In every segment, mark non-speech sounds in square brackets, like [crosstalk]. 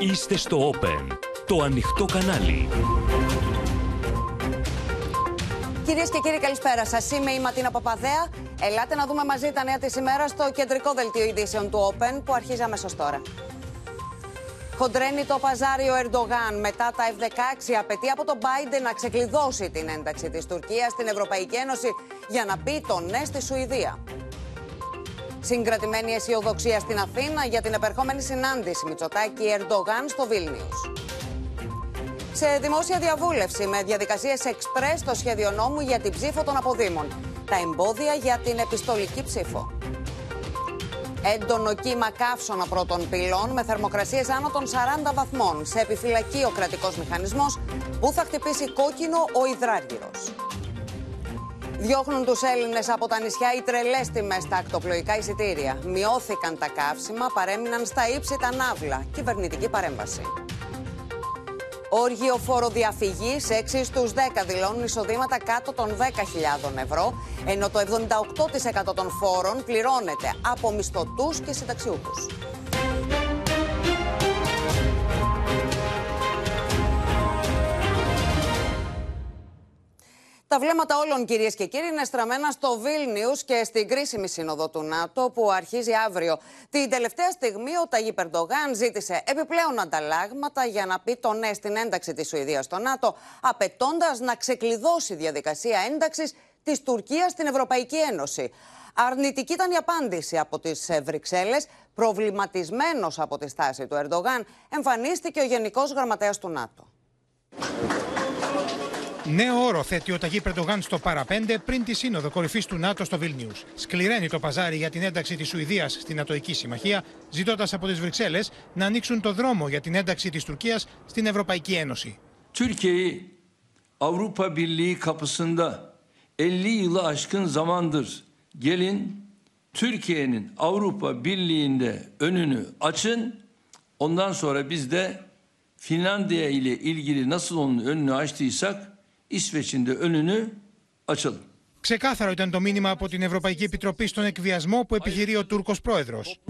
Είστε στο Open, το ανοιχτό κανάλι. Κυρίες και κύριοι, καλησπέρα σας. Είμαι η Ματίνα Παπαδέα. Ελάτε να δούμε μαζί τα νέα της ημέρας στο κεντρικό δελτίο ειδήσεων του Open που αρχίζει αμέσως τώρα. Χοντρένει το παζάριο Ερντογάν μετά τα F-16 απαιτεί από τον Biden να ξεκλειδώσει την ένταξη της Τουρκίας στην Ευρωπαϊκή Ένωση για να πει το ναι στη Σουηδία. Συγκρατημένη αισιοδοξία στην Αθήνα για την επερχόμενη συνάντηση Μητσοτάκη Ερντογάν στο Βίλνιους. Σε δημόσια διαβούλευση με διαδικασίες εξπρές το σχέδιο νόμου για την ψήφο των αποδήμων. Τα εμπόδια για την επιστολική ψήφο. Έντονο κύμα καύσωνα πρώτων πυλών με θερμοκρασίες άνω των 40 βαθμών. Σε επιφυλακή ο κρατικός μηχανισμός που θα χτυπήσει κόκκινο ο υδράργυρος. Διώχνουν τους Έλληνες από τα νησιά οι τρελές τιμές στα ακτοπλοϊκά εισιτήρια. Μειώθηκαν τα καύσιμα, παρέμειναν στα ύψη τα ναύλα. Κυβερνητική παρέμβαση. Όργιο φοροδιαφυγής, 6 στους 10 δηλώνουν εισοδήματα κάτω των 10.000 ευρώ, ενώ το 78% των φόρων πληρώνεται από μισθωτούς και συνταξιούχους. Τα βλέμματα όλων, κυρίες και κύριοι, είναι στραμμένα στο Βίλνιου και στην κρίσιμη σύνοδο του ΝΑΤΟ που αρχίζει αύριο. Την τελευταία στιγμή, ο Ταγί Περντογάν ζήτησε επιπλέον ανταλλάγματα για να πει το ναι στην ένταξη της Σουηδίας στο ΝΑΤΟ, απαιτώντας να ξεκλειδώσει η διαδικασία ένταξης της Τουρκίας στην Ευρωπαϊκή Ένωση. Αρνητική ήταν η απάντηση από τις Βρυξέλλες. Προβληματισμένος από τη στάση του Ερντογάν, εμφανίστηκε ο Γενικός Γραμματέας του ΝΑΤΟ. Νέο όρο θέτει ο Ταγί Περντογάν στο παραπέντε πριν τη σύνοδο κορυφής του ΝΑΤΟ στο Βίλνιους. Σκληραίνει το παζάρι για την ένταξη της Σουηδίας στην Νατοική Συμμαχία, ζητώντας από τις Βρυξέλλες να ανοίξουν το δρόμο για την ένταξη της Τουρκίας στην Ευρωπαϊκή Ένωση. Türkiye'yi Avrupa Birliği kapısında 50 yılı aşkın zamandır gelin Türkiye'nin Avrupa Birliği'nde önünü açın. Ondan sonra biz de Finlandiya ile ilgili nasıl onun önünü açtıysak Ξεκάθαρο ήταν το μήνυμα από την Ευρωπαϊκή Επιτροπή στον εκβιασμό που επιχειρεί ο Τούρκος πρόεδρος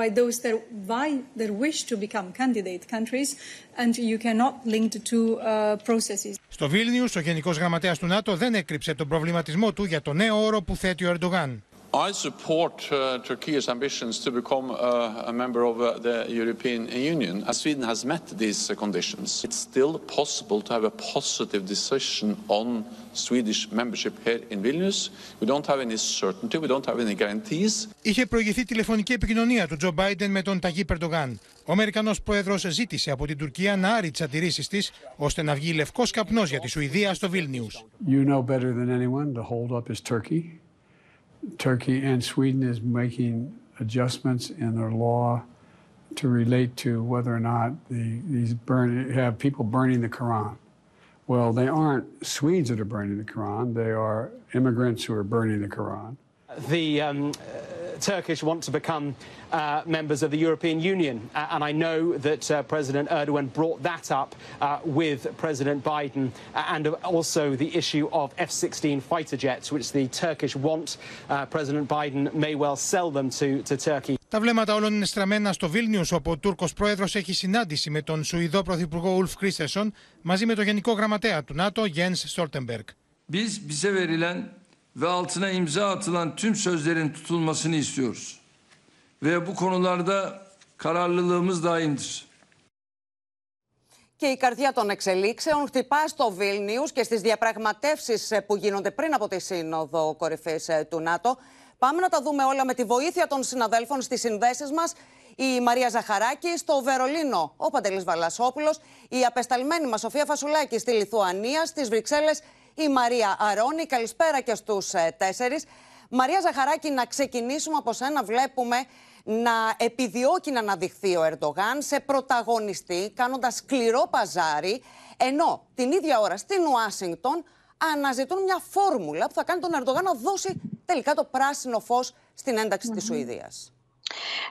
by those that, by, that wish to become candidate countries and you cannot link the two uh, processes. Στο Βίλνιου, ο Γενικός Γραμματέας του ΝΑΤΟ δεν έκρυψε τον προβληματισμό του για το νέο όρο που θέτει ο Ερντογάν. I support uh, Turkey's ambitions to become uh, a member of uh, the European Union. As Sweden has met these uh, conditions, it's still possible to have a positive decision on Swedish membership here in Vilnius. We don't have any certainty, we don't have any guarantees. Είχε προηγηθεί τηλεφωνική επικοινωνία του Τζο Μπάιντεν με τον Ταγί Περντογάν. Ο Αμερικανός πρόεδρος ζήτησε από την Τουρκία να άρει τις αντιρρήσεις της, ώστε να βγει λευκός καπνός για τη Σουηδία στο Βίλνιους. You know better than anyone the holdup is Turkey. Turkey and Sweden is making adjustments in their law to relate to whether or not the, these burn, have people burning the Quran. Well, they aren't Swedes that are burning the Quran. They are immigrants who are burning the Quran. The um, Turkish want to become uh, members of the European Union, uh, and I know that uh, President Erdogan brought that up uh, with President Biden, uh, and also the issue of F-16 fighter jets, which the Turkish want. Uh, President Biden may well sell them to, to Turkey. Τα βλέμματα όλων είναι στραμμένα στο Βίλνιους, όπου ο Τούρκος πρόεδρος έχει συνάντηση με τον Σουηδό Πρωθυπουργό Ουλφ Κρίστερσον μαζί με τον Γενικό Γραμματέα του ΝΑΤΟ, Γιένς Στόλτεμπεργκ. Biz bize verilen ve altına imza atılan tüm sözlerin tutulmasını istiyoruz. Ve bu konularda kararlılığımız daimdir. Και η καρδιά των εξελίξεων χτυπά στο Βίλνιου και στις διαπραγματεύσεις που γίνονται πριν από τη Σύνοδο Κορυφής του ΝΑΤΟ. Πάμε να τα δούμε όλα με τη βοήθεια των συναδέλφων στις συνδέσεις μας. Η Μαρία Ζαχαράκη στο Βερολίνο, ο Παντελής Βαλασόπουλος, η απεσταλμένη μας Σοφία Φασουλάκη στη Λιθουανία, στις Βρυξέλλες η Μαρία Αρώνη. Καλησπέρα και στους ε, τέσσερις. Μαρία Ζαχαράκη, να ξεκινήσουμε από σένα. Βλέπουμε να επιδιώκει να αναδειχθεί ο Ερντογάν σε πρωταγωνιστή, κάνοντας σκληρό παζάρι, ενώ την ίδια ώρα στην Ουάσιγκτον αναζητούν μια φόρμουλα που θα κάνει τον Ερντογάν να δώσει τελικά το πράσινο φως στην ένταξη της Σουηδίας.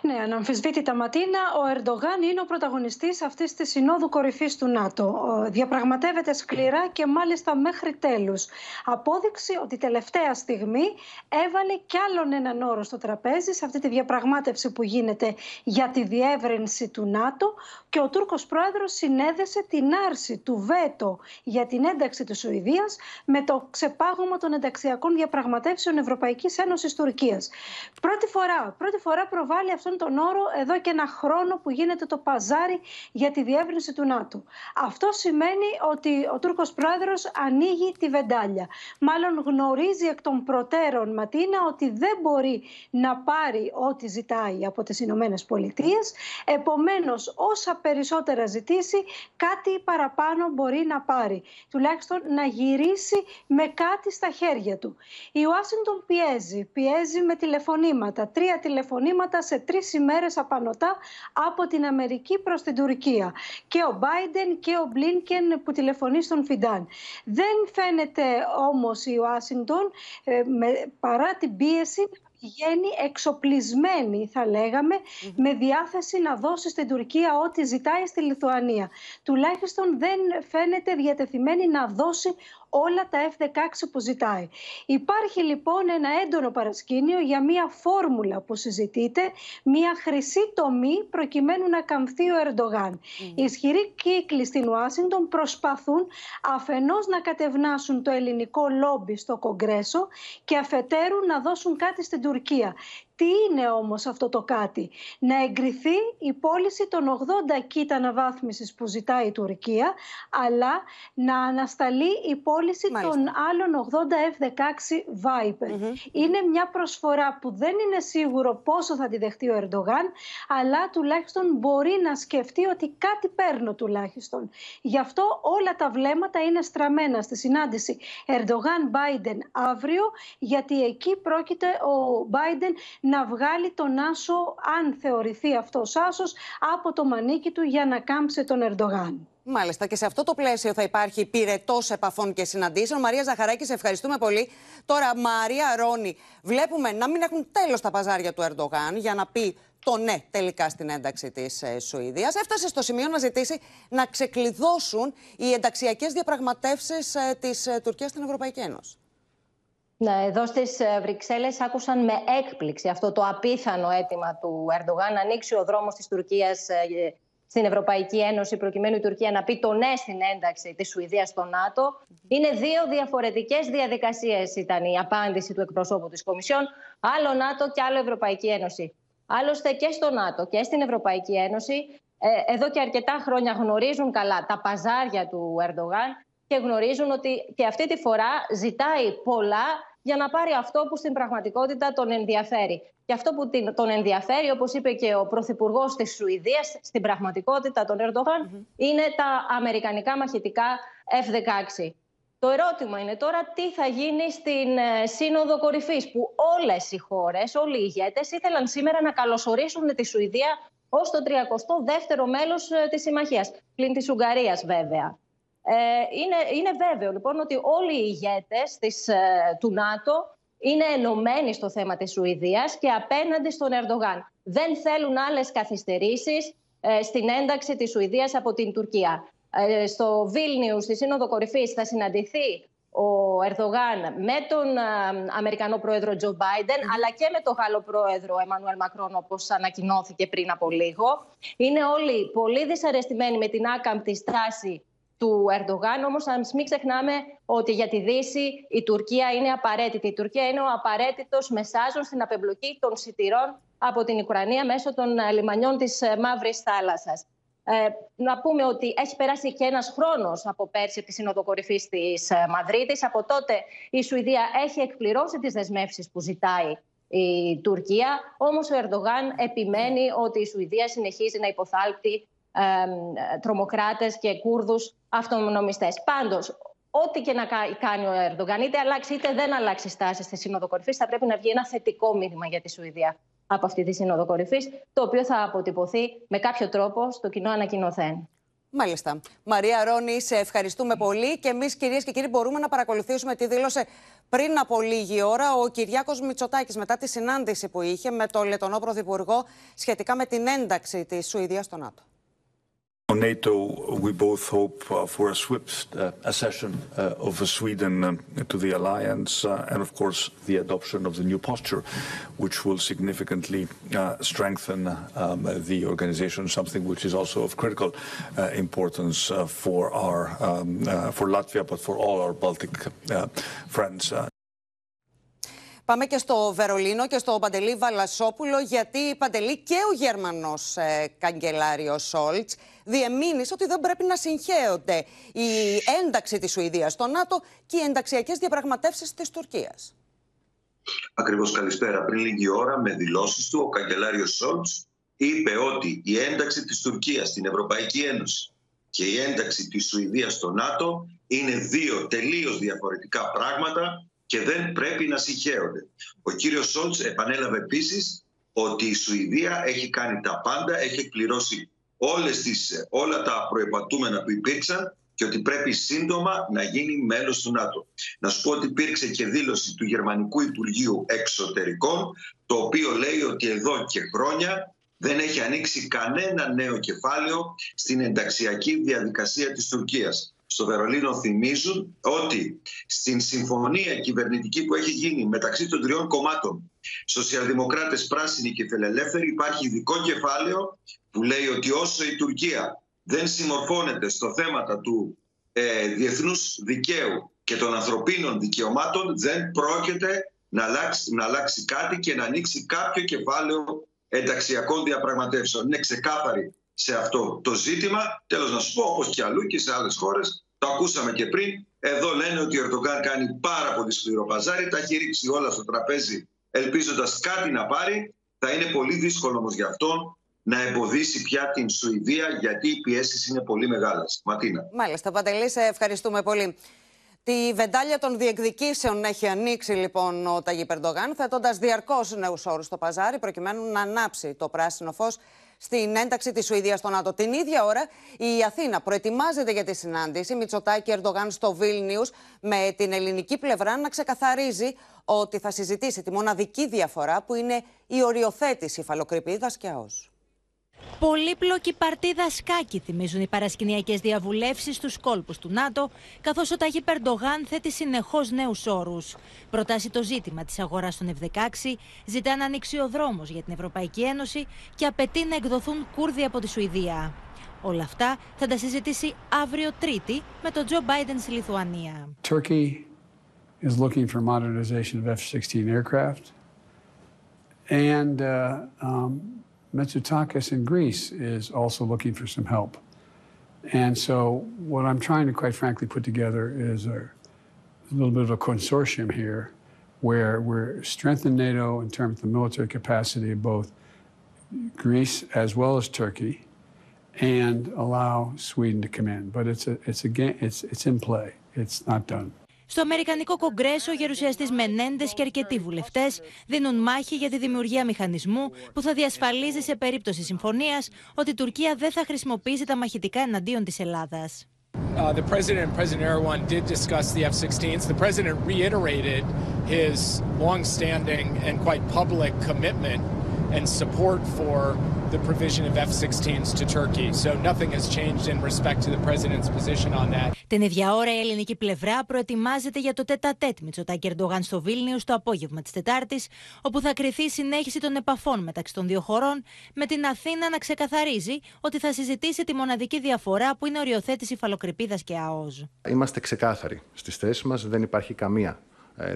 Ναι, αναμφισβήτητα Ματίνα, ο Ερντογάν είναι ο πρωταγωνιστής αυτής της συνόδου κορυφής του ΝΑΤΟ. Διαπραγματεύεται σκληρά και μάλιστα μέχρι τέλους. Απόδειξη ότι τελευταία στιγμή έβαλε κι άλλον έναν όρο στο τραπέζι σε αυτή τη διαπραγμάτευση που γίνεται για τη διεύρυνση του ΝΑΤΟ και ο Τούρκος πρόεδρος συνέδεσε την άρση του βέτο για την ένταξη της Σουηδίας με το ξεπάγωμα των ενταξιακών διαπραγματεύσεων Ευρωπαϊκής Ένωσης Τουρκίας. Πρώτη φορά, πρώτη φορά προβάλλει αυτόν τον όρο εδώ και ένα χρόνο που γίνεται το παζάρι για τη διεύρυνση του ΝΑΤΟ. Αυτό σημαίνει ότι ο Τούρκος πρόεδρος ανοίγει τη βεντάλια. Μάλλον γνωρίζει εκ των προτέρων Ματίνα ότι δεν μπορεί να πάρει ό,τι ζητάει από τις Ηνωμένες Πολιτείες. Επομένως όσα περισσότερα ζητήσει κάτι παραπάνω μπορεί να πάρει. Τουλάχιστον να γυρίσει με κάτι στα χέρια του. Η Ουάσιγκτον πιέζει. Πιέζει με τηλεφωνήματα. Τρία τηλεφωνήματα σε τρεις ημέρες απανοτά από την Αμερική προς την Τουρκία. Και ο Μπάιντεν και ο Μπλίνκεν που τηλεφωνεί στον Φιντάν. Δεν φαίνεται όμως η Ουάσιγκτον ε, παρά την πίεση πηγαίνει εξοπλισμένη, θα λέγαμε, με διάθεση να δώσει στην Τουρκία ό,τι ζητάει στη Λιθουανία. Τουλάχιστον δεν φαίνεται διατεθειμένη να δώσει όλα τα F-16 που ζητάει. Υπάρχει λοιπόν ένα έντονο παρασκήνιο για μια φόρμουλα που συζητείται, μια χρυσή τομή προκειμένου να καμφθεί ο Ερντογάν. Mm. Οι ισχυροί κύκλοι στην Ουάσιγκτον προσπαθούν αφενός να κατευνάσουν το ελληνικό λόμπι στο Κογκρέσο και αφετέρου να δώσουν κάτι στην Τουρκία. Turquia, Τι είναι όμως αυτό το κάτι; Να εγκριθεί η πώληση των 80 κίτα αναβάθμισης που ζητάει η Τουρκία, αλλά να ανασταλεί η πώληση των άλλων 80 F-16 Viper. Είναι μια προσφορά που δεν είναι σίγουρο πόσο θα τη δεχτεί ο Ερντογάν, αλλά τουλάχιστον μπορεί να σκεφτεί ότι κάτι παίρνω τουλάχιστον. Γι' αυτό όλα τα βλέμματα είναι στραμμένα στη συνάντηση Ερντογάν-Biden αύριο, γιατί εκεί πρόκειται ο Biden να βγάλει τον Άσο, αν θεωρηθεί αυτός Άσος, από το μανίκι του για να κάμψει τον Ερντογάν. Μάλιστα, και σε αυτό το πλαίσιο θα υπάρχει πυρετό επαφών και συναντήσεων. Μαρία Ζαχαράκη, σε ευχαριστούμε πολύ. Τώρα, Μαρία Ρόνι, βλέπουμε να μην έχουν τέλος τα παζάρια του Ερντογάν για να πει το ναι τελικά στην ένταξη της ε, Σουηδίας. Έφτασε στο σημείο να ζητήσει να ξεκλειδώσουν οι ενταξιακές διαπραγματεύσεις ε, της ε, Τουρκίας στην Ευρωπαϊκή Ένωση. Ναι, εδώ στις ε, Βρυξέλλες άκουσαν με έκπληξη αυτό το απίθανο αίτημα του Ερντογάν να ανοίξει ο δρόμος της Τουρκίας ε, στην Ευρωπαϊκή Ένωση, προκειμένου η Τουρκία να πει το ναι στην ένταξη της Σουηδίας στο ΝΑΤΟ. Είναι δύο διαφορετικές διαδικασίες, ήταν η απάντηση του εκπροσώπου της Κομισιόν. Άλλο ΝΑΤΟ και άλλο Ευρωπαϊκή Ένωση. Άλλωστε και στο ΝΑΤΟ και στην Ευρωπαϊκή Ένωση, ε, εδώ και αρκετά χρόνια γνωρίζουν καλά τα παζάρια του Ερντογάν και γνωρίζουν ότι και αυτή τη φορά ζητάει πολλά για να πάρει αυτό που στην πραγματικότητα τον ενδιαφέρει. Και αυτό που τον ενδιαφέρει, όπως είπε και ο Πρωθυπουργός της Σουηδίας, στην πραγματικότητα τον ερντογαν είναι τα αμερικανικά μαχητικά F-16. Το ερώτημα είναι τώρα τι θα γίνει στην ε, Σύνοδο Κορυφής που όλες οι χώρες, όλοι οι ηγέτες ήθελαν σήμερα να καλωσορίσουν τη Σουηδία ως το 32ο μέλος ε, της συμμαχίας, πλην της Ουγγαρίας βέβαια. Ε, είναι, είναι βέβαιο λοιπόν ότι όλοι οι ηγέτες της, ε, του ΝΑΤΟ είναι ενωμένοι στο θέμα της Σουηδίας και απέναντι στον Ερντογάν. Δεν θέλουν άλλες καθυστερήσεις ε, στην ένταξη της Σουηδίας από την Τουρκία. στο Βίλνιου, στη Σύνοδο Κορυφής, θα συναντηθεί ο Ερδογάν με τον Αμερικανό πρόεδρο Τζο Μπάιντεν, αλλά και με τον Γάλλο πρόεδρο Εμμανουέλ Μακρόν, όπως ανακοινώθηκε πριν από λίγο. Είναι όλοι πολύ δυσαρεστημένοι με την άκαμπτη στάση του Ερντογάν. Όμως, ας μην ξεχνάμε ότι για τη Δύση η Τουρκία είναι απαραίτητη. Η Τουρκία είναι ο απαραίτητος μεσάζων στην απεμπλοκή των σιτηρών από την Ουκρανία μέσω των ε, λιμανιών της ε, Μαύρης Θάλασσας. Ε, να πούμε ότι έχει περάσει και ένας χρόνος από πέρσι από της Σύνοδο Κορυφής της ε, Μαδρίτης. Από τότε η Σουηδία έχει εκπληρώσει τις δεσμεύσεις που ζητάει η Τουρκία. Όμως ο Ερντογάν επιμένει ότι η Σουηδία συνεχίζει να υποθάλπτει τρομοκράτες και Κούρδους αυτονομιστές. Πάντως, ό,τι και να κάνει ο Ερντογάν, είτε αλλάξει είτε δεν αλλάξει στάση στη Σύνοδο Κορυφής, θα πρέπει να βγει ένα θετικό μήνυμα για τη Σουηδία από αυτή τη Σύνοδο Κορυφής, το οποίο θα αποτυπωθεί με κάποιο τρόπο στο κοινό ανακοινωθέν. Μάλιστα. Μαρία Ρόνη, σε ευχαριστούμε πολύ και εμείς, κυρίες και κύριοι, μπορούμε να παρακολουθήσουμε τι δήλωσε πριν από λίγη ώρα ο Κυριάκος Μητσοτάκης μετά τη συνάντηση που είχε με τον Λετωνό Πρωθυπουργό σχετικά με την ένταξη της Σουηδίας στο ΝΑΤΟ. NATO, we both hope uh, for a swift uh, accession uh, of Sweden um, to the alliance, uh, and of course the adoption of the new posture, which will significantly uh, strengthen um, the organization. Something which is also of critical uh, importance uh, for our um, uh, for Latvia, but for all our Baltic uh, friends. Uh, Πάμε και στο Βερολίνο και στο Παντελή Βαλασόπουλο, γιατί Παντελή και ο Γερμανός ε, καγκελάριος Σόλτς διεμήνυσε ότι δεν πρέπει να συγχέονται η ένταξη της Σουηδίας στο ΝΑΤΟ και οι ενταξιακές διαπραγματεύσεις της Τουρκίας. Ακριβώς καλησπέρα. Πριν λίγη ώρα με δηλώσεις του ο καγκελάριος Σόλτς είπε ότι η ένταξη της Τουρκίας στην Ευρωπαϊκή Ένωση και η ένταξη της Σουηδίας στο ΝΑΤΟ είναι δύο τελείως διαφορετικά πράγματα και δεν πρέπει να συγχέονται. Ο κύριος Σόλτς επανέλαβε επίσης ότι η Σουηδία έχει κάνει τα πάντα, έχει εκπληρώσει όλες τις, όλα τα προεπατούμενα που υπήρξαν και ότι πρέπει σύντομα να γίνει μέλος του ΝΑΤΟ. Να σου πω ότι υπήρξε και δήλωση του Γερμανικού Υπουργείου Εξωτερικών, το οποίο λέει ότι εδώ και χρόνια δεν έχει ανοίξει κανένα νέο κεφάλαιο στην ενταξιακή διαδικασία της Τουρκίας στο Βερολίνο θυμίζουν ότι στην συμφωνία κυβερνητική που έχει γίνει μεταξύ των τριών κομμάτων, σοσιαλδημοκράτες, πράσινοι και φιλελεύθεροι, υπάρχει ειδικό κεφάλαιο που λέει ότι όσο η Τουρκία δεν συμμορφώνεται στο θέματα του ε, διεθνούς δικαίου και των ανθρωπίνων δικαιωμάτων, δεν πρόκειται να αλλάξει, να αλλάξει κάτι και να ανοίξει κάποιο κεφάλαιο ενταξιακών διαπραγματεύσεων. Είναι ξεκάθαρη σε αυτό το ζήτημα. Τέλος να σου πω, όπως και αλλού και σε άλλες χώρες, το ακούσαμε και πριν, εδώ λένε ότι ο Ερντογκάν κάνει πάρα πολύ σκληρό παζάρι, τα έχει ρίξει όλα στο τραπέζι ελπίζοντας κάτι να πάρει. Θα είναι πολύ δύσκολο όμως για αυτόν να εμποδίσει πια την Σουηδία γιατί οι πιέσεις είναι πολύ μεγάλες. Ματίνα. Μάλιστα, Παντελή, σε ευχαριστούμε πολύ. Τη βεντάλια των διεκδικήσεων έχει ανοίξει λοιπόν ο Ταγί Περντογάν, θέτοντας διαρκώς νέους όρους στο παζάρι, προκειμένου να ανάψει το πράσινο φως στην ένταξη της Σουηδίας στο ΝΑΤΟ. Την ίδια ώρα η Αθήνα προετοιμάζεται για τη συνάντηση Μητσοτάκη Ερντογάν στο Βίλνιους με την ελληνική πλευρά να ξεκαθαρίζει ότι θα συζητήσει τη μοναδική διαφορά που είναι η οριοθέτηση υφαλοκρηπίδα και ΑΟΣ. Πολύπλοκη παρτίδα σκάκι θυμίζουν οι παρασκηνιακές διαβουλεύσεις στους κόλπους του ΝΑΤΟ, καθώς ο Ταγί Περντογάν θέτει συνεχώς νέους όρους. Προτάσει το ζήτημα της αγοράς των F-16, ζητά να ανοίξει ο δρόμος για την Ευρωπαϊκή Ένωση και απαιτεί να εκδοθούν Κούρδοι από τη Σουηδία. Όλα αυτά θα τα συζητήσει αύριο Τρίτη με τον Τζο Μπάιντεν στη Λιθουανία. Turkey is looking for modernization of F-16 aircraft, and uh, um, Mitsotakis in Greece is also looking for some help. And so, what I'm trying to, quite frankly, put together is a, a little bit of a consortium here where we're strengthening NATO in terms of the military capacity of both Greece as well as Turkey and allow Sweden to come in. But it's, a, it's, a game, it's, it's in play, it's not done. Στο Αμερικανικό Κογκρέσο, γερουσιαστής Μενέντες και αρκετοί βουλευτές δίνουν μάχη για τη δημιουργία μηχανισμού που θα διασφαλίζει σε περίπτωση συμφωνίας ότι η Τουρκία δεν θα χρησιμοποιήσει τα μαχητικά εναντίον της Ελλάδας. Uh, the president and President Erdogan did discuss the F-16s. The president reiterated his long-standing and quite public commitment and support for the provision of F-16s to Turkey. So nothing has changed in respect to the president's position on that. Την ίδια ώρα η ελληνική πλευρά προετοιμάζεται για το τέτα τέτ Μητσοτάκη Ερντογάν στο Βίλνιο το απόγευμα της Τετάρτης, όπου θα κριθεί η συνέχιση των επαφών μεταξύ των δύο χωρών, με την Αθήνα να ξεκαθαρίζει ότι θα συζητήσει τη μοναδική διαφορά που είναι οριοθέτηση φαλοκρηπίδας και ΑΟΖ. Είμαστε ξεκάθαροι στις θέσεις μας, δεν υπάρχει καμία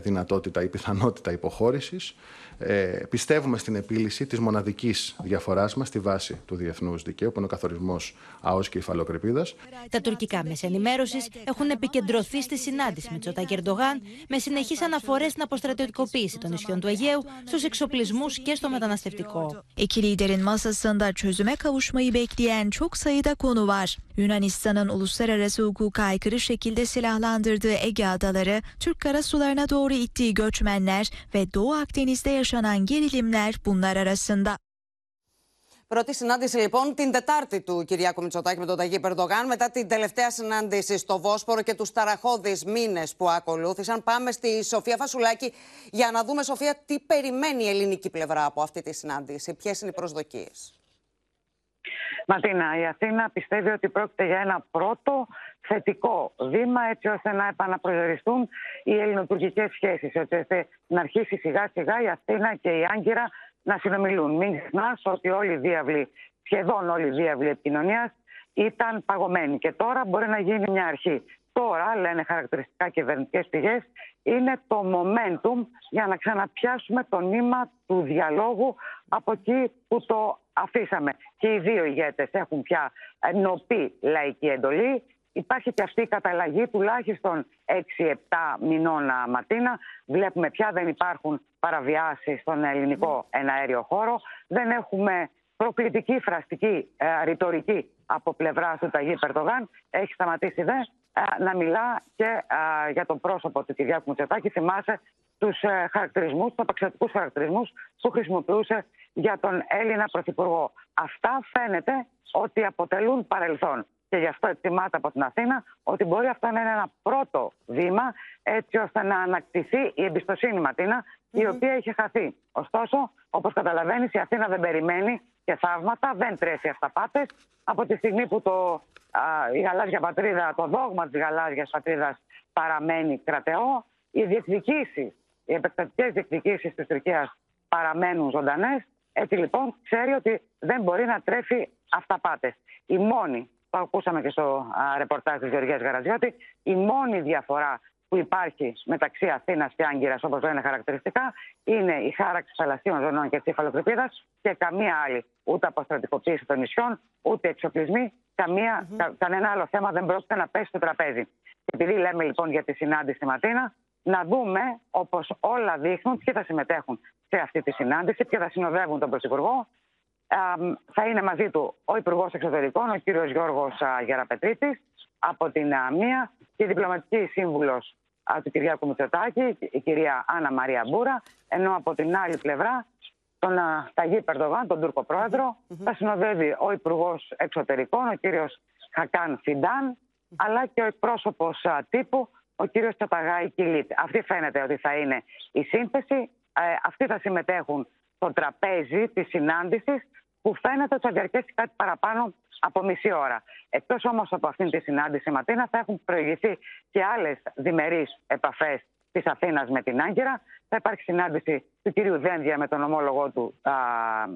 δυνατότητα ή πιθανότητα υποχώρησης. Ε, πιστεύουμε στην επίλυση της μοναδικής διαφοράς μας στη βάση του διεθνούς δικαίου, που είναι ο καθορισμός ΑΟΣ και υφαλοκρηπίδας. Τα τουρκικά μέσα ενημέρωσης έχουν επικεντρωθεί στη συνάντηση με Τσοτάκη Ερντογάν, με συνεχείς αναφορές στην αποστρατιωτικοποίηση των νησιών του Αιγαίου, στους εξοπλισμούς και στο μεταναστευτικό. İki liderin masasında çözüme kavuşmayı bekleyen çok sayıda konu var. Yunanistan'ın uluslararası hukuka aykırı şekilde silahlandırdığı Ege adaları, Türk karasularına doğru ittiği göçmenler ve Doğu Akdeniz'de yaşanan gerilimler bunlar arasında. Πρώτη συνάντηση λοιπόν την Τετάρτη του Κυριάκου Μητσοτάκη με τον Ταγί Περδογάν μετά την τελευταία συνάντηση στο Βόσπορο και τους ταραχώδεις μήνες που ακολούθησαν. Πάμε στη Σοφία Φασουλάκη για να δούμε Σοφία τι περιμένει η ελληνική πλευρά από αυτή τη συνάντηση. Ποιες είναι οι προσδοκίες; Ματίνα, η Αθήνα πιστεύει ότι πρόκειται για ένα πρώτο θετικό βήμα έτσι ώστε να επαναπροσδιοριστούν οι ελληνοτουρκικές σχέσεις, έτσι ώστε να αρχίσει σιγά σιγά η Αθήνα και η Άγκυρα να συνομιλούν. Μην ξεχνάς ότι όλοι οι διάβλοι, σχεδόν όλοι οι διάβλοι επικοινωνίας ήταν παγωμένοι και τώρα μπορεί να γίνει μια αρχή. Τώρα, λένε χαρακτηριστικά κυβερνητικές πηγές, είναι το momentum για να ξαναπιάσουμε το νήμα του διαλόγου από εκεί που το αφήσαμε. Και οι δύο ηγέτες έχουν πια νοπή λαϊκή εντολή. Υπάρχει και αυτή η καταλλαγή τουλάχιστον 6-7 μηνών ματίνα. Βλέπουμε πια δεν υπάρχουν παραβιάσεις στον ελληνικό εναέριο χώρο. Δεν έχουμε προκλητική, φραστική, ε, ρητορική από πλευρά του Ταγί Περτογάν. Έχει σταματήσει δε ε, να μιλά και ε, για τον πρόσωπο του Κυριάκου Μητσοτάκη. Θυμάσαι τους ε, χαρακτηρισμούς, τους απαξιωτικούς χαρακτηρισμούς που χρησιμοποιούσε για τον Έλληνα Πρωθυπουργό. Αυτά φαίνεται ότι αποτελούν παρελθόν. Και γι' αυτό εκτιμάται από την Αθήνα ότι μπορεί αυτό να είναι ένα πρώτο βήμα έτσι ώστε να ανακτηθεί η εμπιστοσύνη Ματίνα, η οποία είχε χαθεί. Ωστόσο, όπως καταλαβαίνεις, η Αθήνα δεν περιμένει και θαύματα, δεν τρέφει αυταπάτες. Από τη στιγμή που το, α, η γαλάζια πατρίδα, το δόγμα της γαλάζιας πατρίδας παραμένει κραταιό, οι διεκδικήσεις, οι επεκτατικές διεκδικήσεις της Τουρκίας παραμένουν ζωντανές. Έτσι λοιπόν ξέρει ότι δεν μπορεί να τρέφει αυταπάτε. Η μόνη το ακούσαμε και στο ρεπορτάζ της Γεωργίας Γαραζιώτη, η μόνη διαφορά που υπάρχει μεταξύ Αθήνας και Άγκυρας, όπως λένε χαρακτηριστικά, είναι η χάραξη θαλασσίων ζωνών και τη και καμία άλλη. Ούτε αποστρατικοποίηση των νησιών, ούτε εξοπλισμοί, καμία, κανένα άλλο θέμα δεν πρόκειται να πέσει στο τραπέζι. Και επειδή λέμε λοιπόν για τη συνάντηση στη Ματίνα, να δούμε όπως όλα δείχνουν ποιοι θα συμμετέχουν σε αυτή τη συνάντηση, ποιοι θα συνοδεύουν τον Πρωθυπουργό, θα είναι μαζί του ο Υπουργός Εξωτερικών, ο κύριος Γιώργος Γεραπετρίτης, από την μία και η διπλωματική σύμβουλος του Κυριάκου Μητσοτάκη, η κυρία Άννα Μαρία Μπούρα, ενώ από την άλλη πλευρά τον Ταγί Περδογάν, τον Τούρκο θα συνοδεύει ο Υπουργός Εξωτερικών, ο κύριος Χακάν Φιντάν, αλλά και ο εκπρόσωπος τύπου, ο κύριος Τσαπαγάη Κιλίτ. Αυτή φαίνεται ότι θα είναι η σύνθεση. Ε, αυτοί θα συμμετέχουν στο τραπέζι της συνάντησης που φαίνεται ότι θα διαρκέσει κάτι παραπάνω από μισή ώρα. Εκτός όμως από αυτήν τη συνάντηση, Ματίνα, θα έχουν προηγηθεί και άλλες διμερείς επαφές της Αθήνας με την Άγκυρα. Θα υπάρχει συνάντηση του κυρίου Δένδια με τον ομόλογό του α,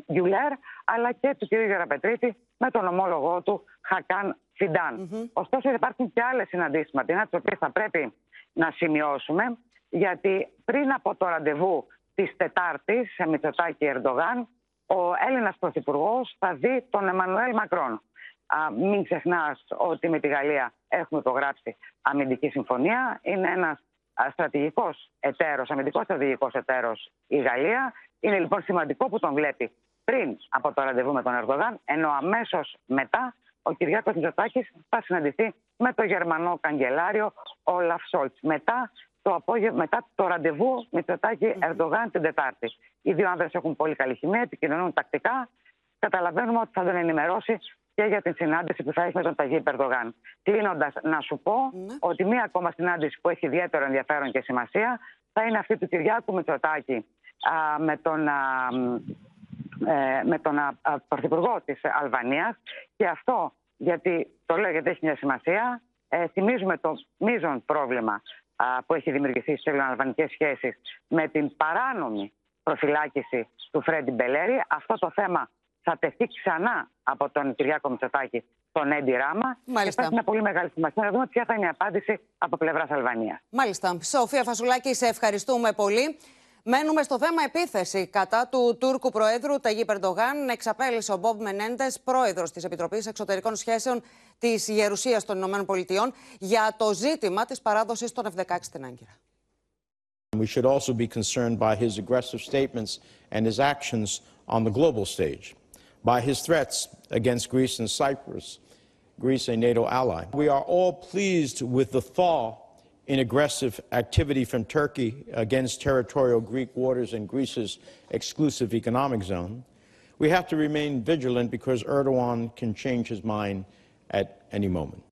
Γιουλέρ, αλλά και του κυρίου Γεραπετρίτη με τον ομόλογό του Χακάν Φιντάν. Mm-hmm. Ωστόσο, υπάρχουν και άλλες συναντήσεις, Ματίνα, τις οποίες θα πρέπει να σημειώσουμε, γιατί πριν από το ραντεβού της Τετάρτης σε Μητσοτάκη Ερντογάν, ο Έλληνας Πρωθυπουργός θα δει τον Εμμανουέλ Μακρόν. Α, μην ξεχνάς ότι με τη Γαλλία έχουμε υπογράψει αμυντική συμφωνία. Είναι ένας στρατηγικός εταίρος, αμυντικός στρατηγικός εταίρος η Γαλλία. Είναι λοιπόν σημαντικό που τον βλέπει πριν από το ραντεβού με τον Ερντογάν, ενώ αμέσως μετά ο Κυριάκος Μητσοτάκης θα συναντηθεί με τον Γερμανό καγκελάριο Όλαφ Σόλτς. Μετά το απόγευμα, μετά το ραντεβού Μητσοτάκη Ερντογάν την Τετάρτη. Οι δύο άνδρες έχουν πολύ καλή χημεία, επικοινωνούν τακτικά. Καταλαβαίνουμε ότι θα τον ενημερώσει και για την συνάντηση που θα έχει με τον Ταγί Ερντογάν. Κλείνοντας, να σου πω ναι. ότι μία ακόμα συνάντηση που έχει ιδιαίτερο ενδιαφέρον και σημασία θα είναι αυτή του Κυριάκου Μητσοτάκη α, με τον. Α, ε, με τον α, Πρωθυπουργό της Αλβανίας και αυτό γιατί το λέω γιατί έχει μια σημασία ε, θυμίζουμε το μείζον πρόβλημα που έχει δημιουργηθεί στις ελληνοαλβανικές σχέσεις με την παράνομη προφυλάκηση του Φρέντι Μπελέρη. Αυτό το θέμα θα τεθεί ξανά από τον Κυριάκο Μητσοτάκη στον Έντι Ράμα. Μάλιστα. Και θα μια πολύ μεγάλη σημασία να δούμε ποια θα είναι η απάντηση από πλευράς Αλβανίας. Μάλιστα. Σοφία Φασουλάκη, σε ευχαριστούμε πολύ. Μένουμε στο θέμα επίθεση κατά του Τούρκου Προέδρου Ταγί Περντογάν. Εξαπέλυσε ο Μπομπ Μενέντες, πρόεδρος της Επιτροπής Εξωτερικών Σχέσεων της Γερουσίας των Ηνωμένων Πολιτειών, για το ζήτημα της παράδοσης των F-16 στην Άγκυρα. We should also be concerned by his aggressive statements and his actions on the global stage, by his threats against Greece and Cyprus, Greece a NATO ally. We are all pleased with the thaw in aggressive activity from Turkey against territorial Greek waters and Greece's exclusive economic zone. We have to remain vigilant because Erdogan can change his mind at any moment.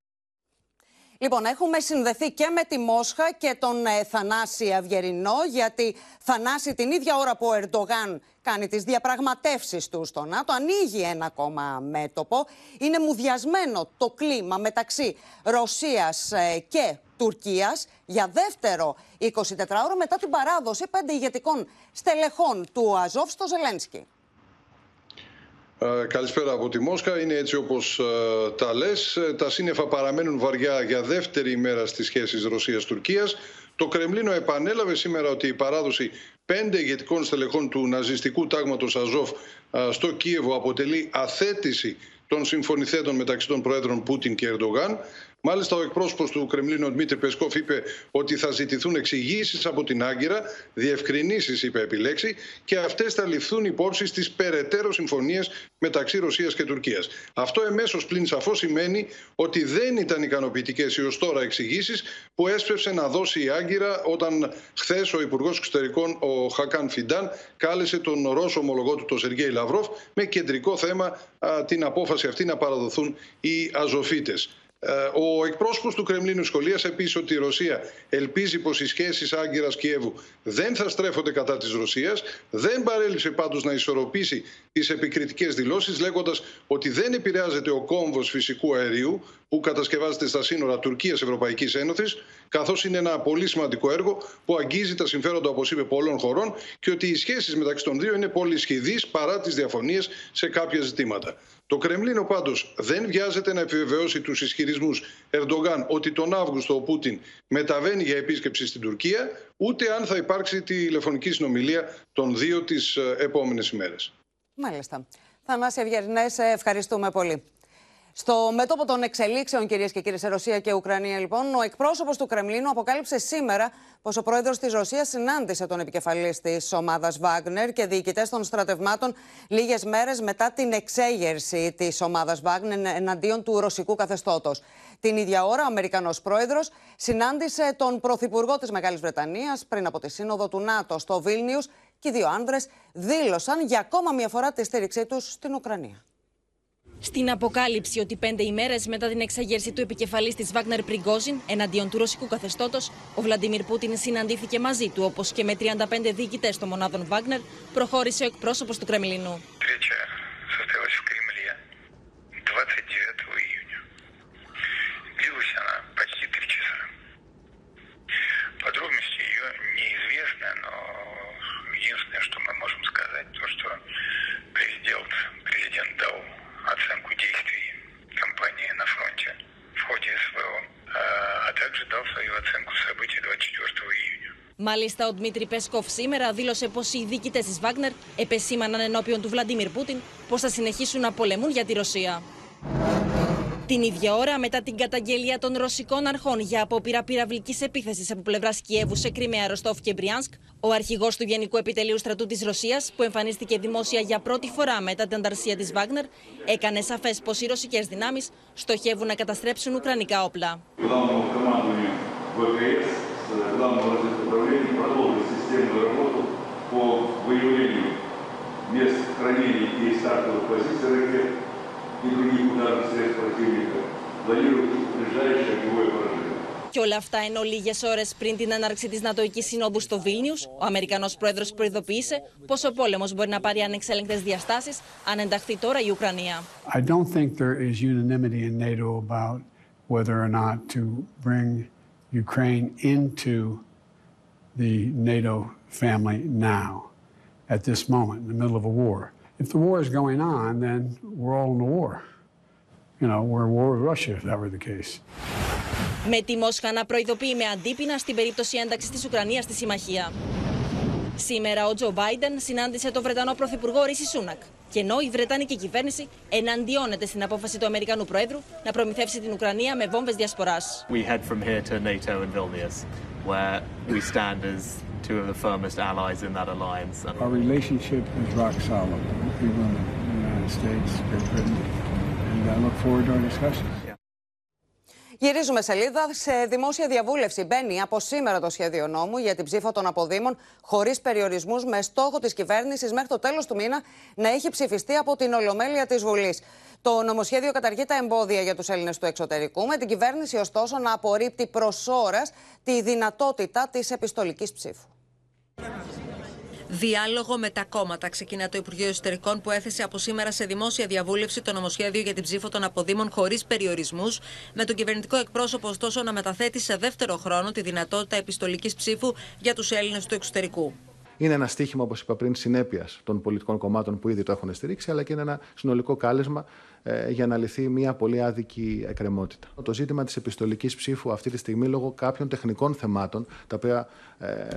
Λοιπόν, έχουμε συνδεθεί και με τη Μόσχα και τον ε, Θανάση Αυγερινό, γιατί Θανάση την ίδια ώρα που ο Ερντογάν κάνει τις διαπραγματεύσεις του στο ΝΑΤΟ, ανοίγει ένα ακόμα μέτωπο. Είναι μουδιασμένο το κλίμα μεταξύ Ρωσίας ε, και Τουρκίας για δεύτερο 24ωρο μετά την παράδοση πέντε ηγετικών στελεχών του Αζόφ στο Ζελένσκι. Ε, καλησπέρα από τη Μόσχα. Είναι έτσι όπως ε, τα λες. Ε, τα σύννεφα παραμένουν βαριά για δεύτερη ημέρα στις σχέσεις Ρωσίας-Τουρκίας. Το Κρεμλίνο επανέλαβε σήμερα ότι η παράδοση πέντε ηγετικών στελεχών του ναζιστικού τάγματος Αζόφ στο Κίεβο αποτελεί αθέτηση των συμφωνηθέντων μεταξύ των Προέδρων Πούτιν και Ερντογάν. Μάλιστα, ο εκπρόσωπος του Κρεμλίνου, Δημήτρη Πεσκόφ, είπε ότι θα ζητηθούν εξηγήσεις από την Άγκυρα, διευκρινήσεις, είπε επιλέξει, και αυτές θα ληφθούν υπόψη στις περαιτέρω συμφωνίες μεταξύ Ρωσίας και Τουρκίας. Αυτό εμέσως πλην σαφώς σημαίνει ότι δεν ήταν ικανοποιητικές οι ω τώρα εξηγήσεις που έσπευσε να δώσει η Άγκυρα όταν χθες ο Υπουργός Εξωτερικών, ο Χακάν Φιντάν, κάλεσε τον Ρώσο ομολογό του, τον Σεργέη Λαυρόφ, με κεντρικό θέμα την απόφαση αυτή να παραδοθούν οι Αζωφίτες. Ε, ο εκπρόσωπος του Κρεμλίνου σχολίασε επίσης ότι η Ρωσία ελπίζει πως οι σχέσεις Άγκυρας-Κιέβου δεν θα στρέφονται κατά της Ρωσίας. Δεν παρέλειψε πάντως να ισορροπήσει τις επικριτικές δηλώσεις λέγοντας ότι δεν επηρεάζεται ο κόμβος φυσικού αερίου που κατασκευάζεται στα σύνορα Τουρκίας-Ευρωπαϊκής Ένωσης καθώς είναι ένα πολύ σημαντικό έργο που αγγίζει τα συμφέροντα, όπως είπε, πολλών χωρών και ότι οι σχέσεις μεταξύ των δύο είναι πολύ σχηδείς παρά τις διαφωνίες σε κάποια ζητήματα. Το Κρεμλίνο πάντως δεν βιάζεται να επιβεβαιώσει τους ισχυρισμούς Ερντογάν ότι τον Αύγουστο ο Πούτιν μεταβαίνει για επίσκεψη στην Τουρκία, ούτε αν θα υπάρξει τηλεφωνική συνομιλία των δύο τις ε, επόμενες ημέρες. Μάλιστα. Θανάση Ευγερινές, ευχαριστούμε πολύ. Στο μέτωπο των εξελίξεων, κυρίες και κύριοι, σε Ρωσία και Ουκρανία, λοιπόν, ο εκπρόσωπος του Κρεμλίνου αποκάλυψε σήμερα πως ο πρόεδρος της Ρωσίας συνάντησε τον επικεφαλής της ομάδας Βάγνερ και διοικητές των στρατευμάτων λίγες μέρες μετά την εξέγερση της ομάδας Βάγνερ εναντίον του ρωσικού καθεστώτος. Την ίδια ώρα, ο Αμερικανός πρόεδρος συνάντησε τον πρωθυπουργό της Μεγάλης Βρετανίας πριν από τη σύνοδο του ΝΑΤΟ στο Βίλνιους και οι δύο άνδρες δήλωσαν για ακόμα μια φορά τη στήριξή τους στην Ουκρανία. Στην αποκάλυψη ότι πέντε ημέρες μετά την εξαγέρση του επικεφαλής της Βάγνερ Πριγκόζιν εναντίον του ρωσικού καθεστώτος, ο Βλαντιμίρ Πούτιν συναντήθηκε μαζί του, όπως και με 35 διοικητές των μονάδων Βάγνερ, προχώρησε ο εκπρόσωπος του Κρεμλίνου. Μάλιστα, ο Δημήτρη Πέσκοφ σήμερα δήλωσε πω οι διοικητέ τη Βάγνερ επεσήμαναν ενώπιον του Βλαντίμιρ Πούτιν πω θα συνεχίσουν να πολεμούν για τη Ρωσία. Την ίδια ώρα, μετά την καταγγελία των ρωσικών αρχών για απόπειρα πυραυλική επίθεση από πλευρά Κιέβου σε Κρυμαία, Ροστόφ και Μπριάνσκ, ο αρχηγό του Γενικού Επιτελείου Στρατού τη Ρωσία, που εμφανίστηκε δημόσια για πρώτη φορά μετά την ανταρσία τη Βάγνερ, έκανε σαφέ πω οι ρωσικέ δυνάμει στοχεύουν να καταστρέψουν ουκρανικά όπλα. и других ударных средств противника, планируют ближайшее огневое поражение. Και όλα αυτά ενώ λίγε ώρε πριν την έναρξη τη Νατοική Συνόδου στο Βίλνιου, ο Αμερικανό πρόεδρο προειδοποίησε πω ο πόλεμο μπορεί να πάρει ανεξέλεγκτε διαστάσει αν ενταχθεί τώρα η Ουκρανία. I don't think there is unanimity in NATO about whether or not to bring Ukraine into the NATO family now, at this moment, in the middle of a war. If the war is going on, then we're all in a war. You know, we're at war with Russia, if that were the case. Με τη Μόσχα να προειδοποιεί με αντίπεινα στην περίπτωση ένταξη τη Ουκρανία στη συμμαχία. Σήμερα ο Τζο Μπάιντεν συνάντησε τον Βρετανό Πρωθυπουργό Ρίση Σούνακ. Και ενώ η Βρετανική κυβέρνηση εναντιώνεται στην απόφαση του Αμερικανού Προέδρου να προμηθεύσει την Ουκρανία με βόμβες διασποράς. We head from here to NATO in Vilnius, where we stand as two of the firmest allies in that alliance. Our relationship is rock solid with people in the United States, Great Britain, and I look forward to our discussions. Γυρίζουμε σελίδα. Σε δημόσια διαβούλευση μπαίνει από σήμερα το σχέδιο νόμου για την ψήφο των αποδήμων χωρίς περιορισμούς, με στόχο της κυβέρνησης μέχρι το τέλος του μήνα να έχει ψηφιστεί από την Ολομέλεια της Βουλής. Το νομοσχέδιο καταργεί τα εμπόδια για τους Έλληνες του εξωτερικού, με την κυβέρνηση ωστόσο να απορρίπτει προς τη δυνατότητα της επιστολικής ψήφου. Διάλογο με τα κόμματα ξεκινά το Υπουργείο Εσωτερικών που έθεσε από σήμερα σε δημόσια διαβούλευση το νομοσχέδιο για την ψήφο των αποδήμων χωρίς περιορισμούς, με τον κυβερνητικό εκπρόσωπο ωστόσο να μεταθέτει σε δεύτερο χρόνο τη δυνατότητα επιστολικής ψήφου για τους Έλληνες του εξωτερικού. Είναι ένα στίχημα, όπως είπα πριν, συνέπειας των πολιτικών κομμάτων που ήδη το έχουν στηρίξει, αλλά και είναι ένα συνολικό κάλεσμα ε, για να λυθεί μια πολύ άδικη εκκρεμότητα. Το ζήτημα της επιστολικής ψήφου αυτή τη στιγμή, λόγω κάποιων τεχνικών θεμάτων, τα οποία ε,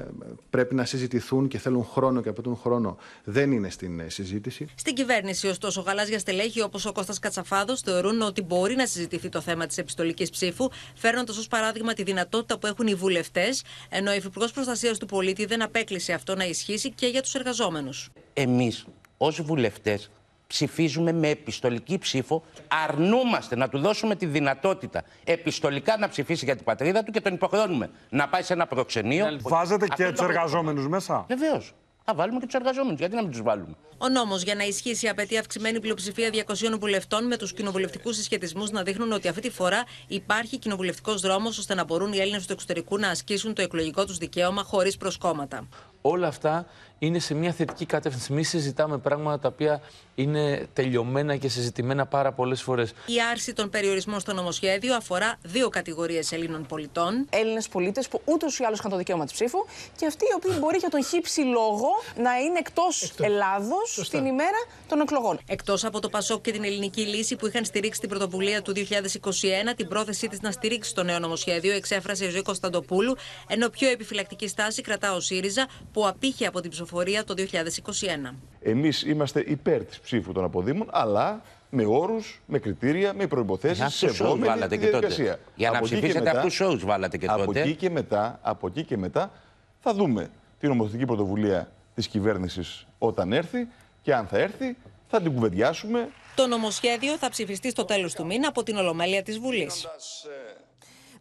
πρέπει να συζητηθούν και θέλουν χρόνο και απαιτούν χρόνο, δεν είναι στην ε, συζήτηση. Στην κυβέρνηση, ωστόσο, γαλάζια στελέχη όπως ο Κώστας Κατσαφάδος θεωρούν ότι μπορεί να συζητηθεί το θέμα της επιστολικής ψήφου, φέρνοντας ως παράδειγμα τη δυνατότητα που έχουν οι βουλευτές, ενώ ο Υφυπουργός Προστασίας του Πολίτη δεν απέκλεισε αυτό να ισχύσει και για τους εργαζόμενους. Εμείς, ως βουλευτές, ψηφίζουμε με επιστολική ψήφο. Αρνούμαστε να του δώσουμε τη δυνατότητα επιστολικά να ψηφίσει για την πατρίδα του και τον υποχρεώνουμε να πάει σε ένα προξενείο. Βάζετε και τους εργαζόμενους μέσα; Βεβαίως. Θα βάλουμε και τους εργαζόμενους. Γιατί να μην τους βάλουμε; Ο νόμος για να ισχύσει απαιτεί αυξημένη πλειοψηφία 200 βουλευτών με τους κοινοβουλευτικούς συσχετισμούς να δείχνουν ότι αυτή τη φορά υπάρχει κοινοβουλευτικός δρόμος ώστε να μπορούν οι Έλληνες του εξωτερικού να ασκήσουν το εκλογικό τους δικαίωμα χωρίς προσκόμματα. Όλα αυτά είναι σε μια θετική κατεύθυνση. Μη συζητάμε πράγματα τα οποία είναι τελειωμένα και συζητημένα πάρα πολλές φορές. Η άρση των περιορισμών στο νομοσχέδιο αφορά δύο κατηγορίες Ελλήνων πολιτών. Έλληνες πολίτες που ούτως ή άλλως είχαν το δικαίωμα της ψήφου και αυτοί οι οποίοι μπορεί για τον χύψη λόγο να είναι εκτός Ελλάδος την ημέρα των εκλογών. Εκτός από το Πασόκ και την Ελληνική Λύση που είχαν στηρίξει την πρωτοβουλία του 2021, την πρόθεσή της να στηρίξει το νέο νομοσχέδιο εξέφρασε η Ζωή Κωνσταντοπούλου, ενώ πιο επιφυλακτική στάση κρατά ο ΣΥΡΙΖΑ που απήχε από την ψηφοφορία το 2021. Εμείς είμαστε υπέρ της ψήφου των αποδήμων, αλλά με όρους, με κριτήρια, με προποθέσει. Σε σεβόμενη βάλατε και τότε. Για να ψηφίσετε αυτούς του σόου βάλατε και από τότε. Εκεί και μετά, από εκεί και μετά θα δούμε την νομοθετική πρωτοβουλία της κυβέρνησης όταν έρθει και αν θα έρθει θα την κουβεντιάσουμε. Το νομοσχέδιο θα ψηφιστεί στο τέλος του μήνα από την Ολομέλεια της Βουλής.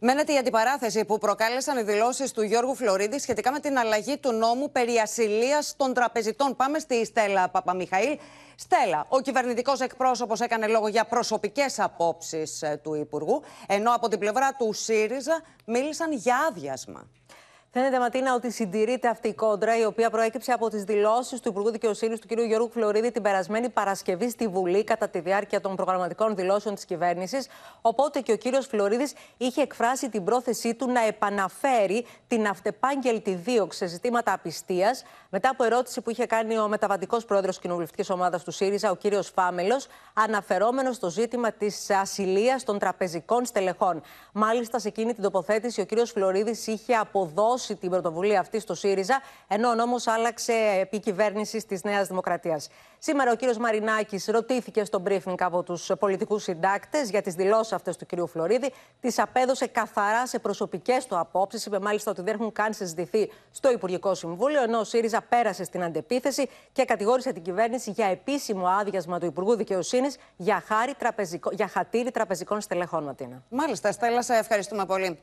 Μένεται η αντιπαράθεση που προκάλεσαν οι δηλώσεις του Γιώργου Φλωρίδη σχετικά με την αλλαγή του νόμου περί ασυλίας των τραπεζιτών. Πάμε στη Στέλλα Παπαμιχαήλ. Στέλλα, ο κυβερνητικός εκπρόσωπος έκανε λόγο για προσωπικές απόψεις του Υπουργού, ενώ από την πλευρά του ΣΥΡΙΖΑ μίλησαν για άδειασμα. Φαίνεται, Ματίνα, ότι συντηρείται αυτή η κόντρα, η οποία προέκυψε από τις δηλώσεις του Υπουργού Δικαιοσύνης του κ. Γιώργου Φλωρίδη την περασμένη Παρασκευή στη Βουλή κατά τη διάρκεια των προγραμματικών δηλώσεων της κυβέρνησης. Οπότε και ο κ. Φλωρίδης είχε εκφράσει την πρόθεσή του να επαναφέρει την αυτεπάγγελτη δίωξη σε ζητήματα απιστίας, μετά από ερώτηση που είχε κάνει ο μεταβατικός πρόεδρος κοινοβουλευτικής ομάδας του ΣΥΡΙΖΑ, ο κ. Φάμελος, αναφερόμενος στο ζήτημα της ασυλίας των τραπεζικών στελεχών. Μάλιστα, σε εκείνη την τοποθέτηση, ο κ. Φλωρίδης είχε αποδώσει δώσει την πρωτοβουλία αυτή στο ΣΥΡΙΖΑ, ενώ ο νόμος άλλαξε επί κυβέρνησης της Νέας Δημοκρατίας. Σήμερα ο κύριος Μαρινάκης ρωτήθηκε στο briefing από τους πολιτικούς συντάκτες για τις δηλώσεις αυτές του κυρίου Φλωρίδη. Τις απέδωσε καθαρά σε προσωπικές του απόψεις. Είπε μάλιστα ότι δεν έχουν καν συζητηθεί στο Υπουργικό Συμβούλιο, ενώ ο ΣΥΡΙΖΑ πέρασε στην αντεπίθεση και κατηγόρησε την κυβέρνηση για επίσημο άδειασμα του Υπουργού Δικαιοσύνης για, για χατήρι τραπεζικών στελεχών, Ματίνα. Μάλιστα, Στέλλα, σε ευχαριστούμε πολύ.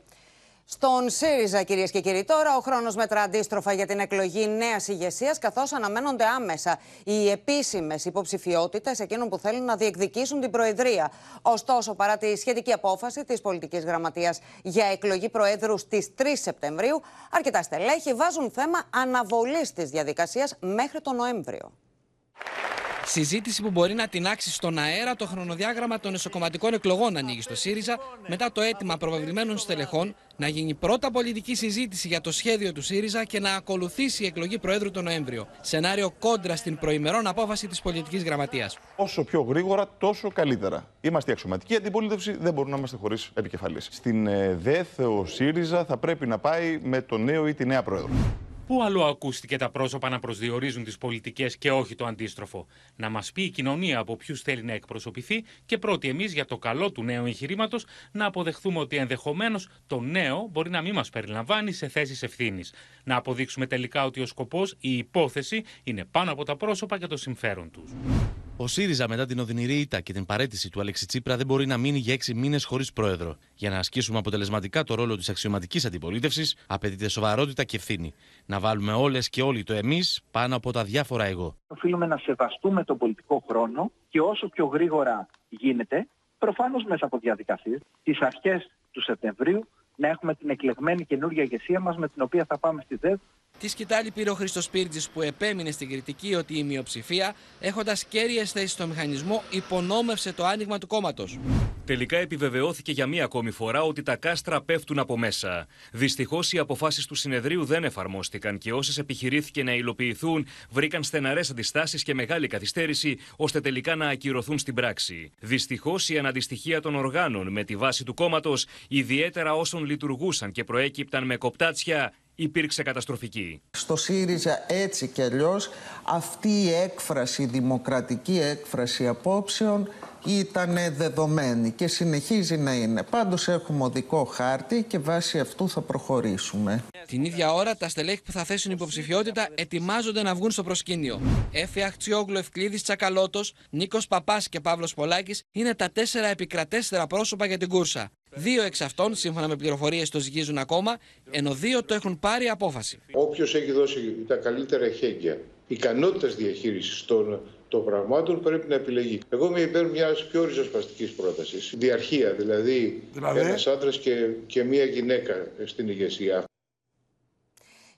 Στον ΣΥΡΙΖΑ, κυρίες και κύριοι, τώρα ο χρόνος μετρά αντίστροφα για την εκλογή νέας ηγεσίας, καθώς αναμένονται άμεσα οι επίσημες υποψηφιότητες εκείνων που θέλουν να διεκδικήσουν την Προεδρία. Ωστόσο, παρά τη σχετική απόφαση της Πολιτικής Γραμματείας για εκλογή Προέδρου στις 3 Σεπτεμβρίου, αρκετά στελέχη βάζουν θέμα αναβολής της διαδικασίας μέχρι τον Νοέμβριο. Συζήτηση που μπορεί να τεινάξει στον αέρα το χρονοδιάγραμμα των εσωκομματικών εκλογών ανοίγει στο ΣΥΡΙΖΑ μετά το αίτημα προβεβλημένων στελεχών να γίνει πρώτα πολιτική συζήτηση για το σχέδιο του ΣΥΡΙΖΑ και να ακολουθήσει η εκλογή Προέδρου τον Νοέμβριο. Σενάριο κόντρα στην προημερών απόφαση της πολιτικής γραμματείας. Όσο πιο γρήγορα, τόσο καλύτερα. Είμαστε η αξιωματική αντιπολίτευση, δεν μπορούμε να είμαστε χωρίς επικεφαλής. Στην ε, ΔΕΘ ο ΣΥΡΙΖΑ θα πρέπει να πάει με το νέο ή τη νέα Πρόεδρο. Πού αλλού ακούστηκε τα πρόσωπα να προσδιορίζουν τις πολιτικές και όχι το αντίστροφο; Να μας πει η κοινωνία από ποιους θέλει να εκπροσωπηθεί και πρώτοι εμείς για το καλό του νέου εγχειρήματος να αποδεχθούμε ότι ενδεχομένως το νέο μπορεί να μην μας περιλαμβάνει σε θέσεις ευθύνης. Να αποδείξουμε τελικά ότι ο σκοπός, η υπόθεση είναι πάνω από τα πρόσωπα και το συμφέρον τους. Ο ΣΥΡΙΖΑ μετά την οδυνηρή ήττα και την παρέτηση του Αλέξη Τσίπρα δεν μπορεί να μείνει για έξι μήνες χωρίς πρόεδρο. Για να ασκήσουμε αποτελεσματικά το ρόλο της αξιωματικής αντιπολίτευσης, απαιτείται σοβαρότητα και ευθύνη. Να βάλουμε όλες και όλοι το εμείς πάνω από τα διάφορα εγώ. Οφείλουμε να σεβαστούμε τον πολιτικό χρόνο και όσο πιο γρήγορα γίνεται, προφανώς μέσα από διαδικασίες, τις αρχές του Σεπτεμβρίου να έχουμε την εκλεγμένη καινούργια ηγεσία μας με την οποία θα πάμε στη ΔΕΔ Τη σκητάλη πήρε ο Χρήστο Πύρτζη που επέμεινε στην κριτική ότι η μειοψηφία, έχοντας κέρυε θέσεις στο μηχανισμό, υπονόμευσε το άνοιγμα του κόμματος. Τελικά επιβεβαιώθηκε για μία ακόμη φορά ότι τα κάστρα πέφτουν από μέσα. Δυστυχώς οι αποφάσεις του συνεδρίου δεν εφαρμόστηκαν και όσες επιχειρήθηκε να υλοποιηθούν βρήκαν στεναρές αντιστάσεις και μεγάλη καθυστέρηση ώστε τελικά να ακυρωθούν στην πράξη. Δυστυχώς η αναντιστοιχεία των οργάνων με τη βάση του κόμματος, ιδιαίτερα όσων λειτουργούσαν και προέκυπταν με κοπτάτσια, υπήρξε καταστροφική. Στο ΣΥΡΙΖΑ έτσι κι αλλιώς αυτή η έκφραση, η δημοκρατική έκφραση απόψεων ήταν δεδομένη και συνεχίζει να είναι. Πάντως έχουμε οδικό χάρτη και βάσει αυτού θα προχωρήσουμε. Την ίδια ώρα τα στελέχη που θα θέσουν υποψηφιότητα ετοιμάζονται να βγουν στο προσκήνιο. Έφη Αχτσιόγλου, Ευκλήδης Τσακαλώτος, Νίκος Παπάς και Παύλος Πολάκης είναι τα τέσσερα επικρατέστερα πρόσωπα για την κούρσα. Δύο εξ αυτών, σύμφωνα με πληροφορίες, το ζυγίζουν ακόμα, ενώ δύο το έχουν πάρει απόφαση. Όποιος έχει δώσει τα καλύτερα χέγγια, ικανότητε διαχείρισης των, των πραγμάτων πρέπει να επιλεγεί. Εγώ είμαι υπέρ μιας πιο ριζοσπαστικής πρότασης. Διαρχία, δηλαδή, δηλαδή; ένας άντρας και, και μία γυναίκα στην ηγεσία.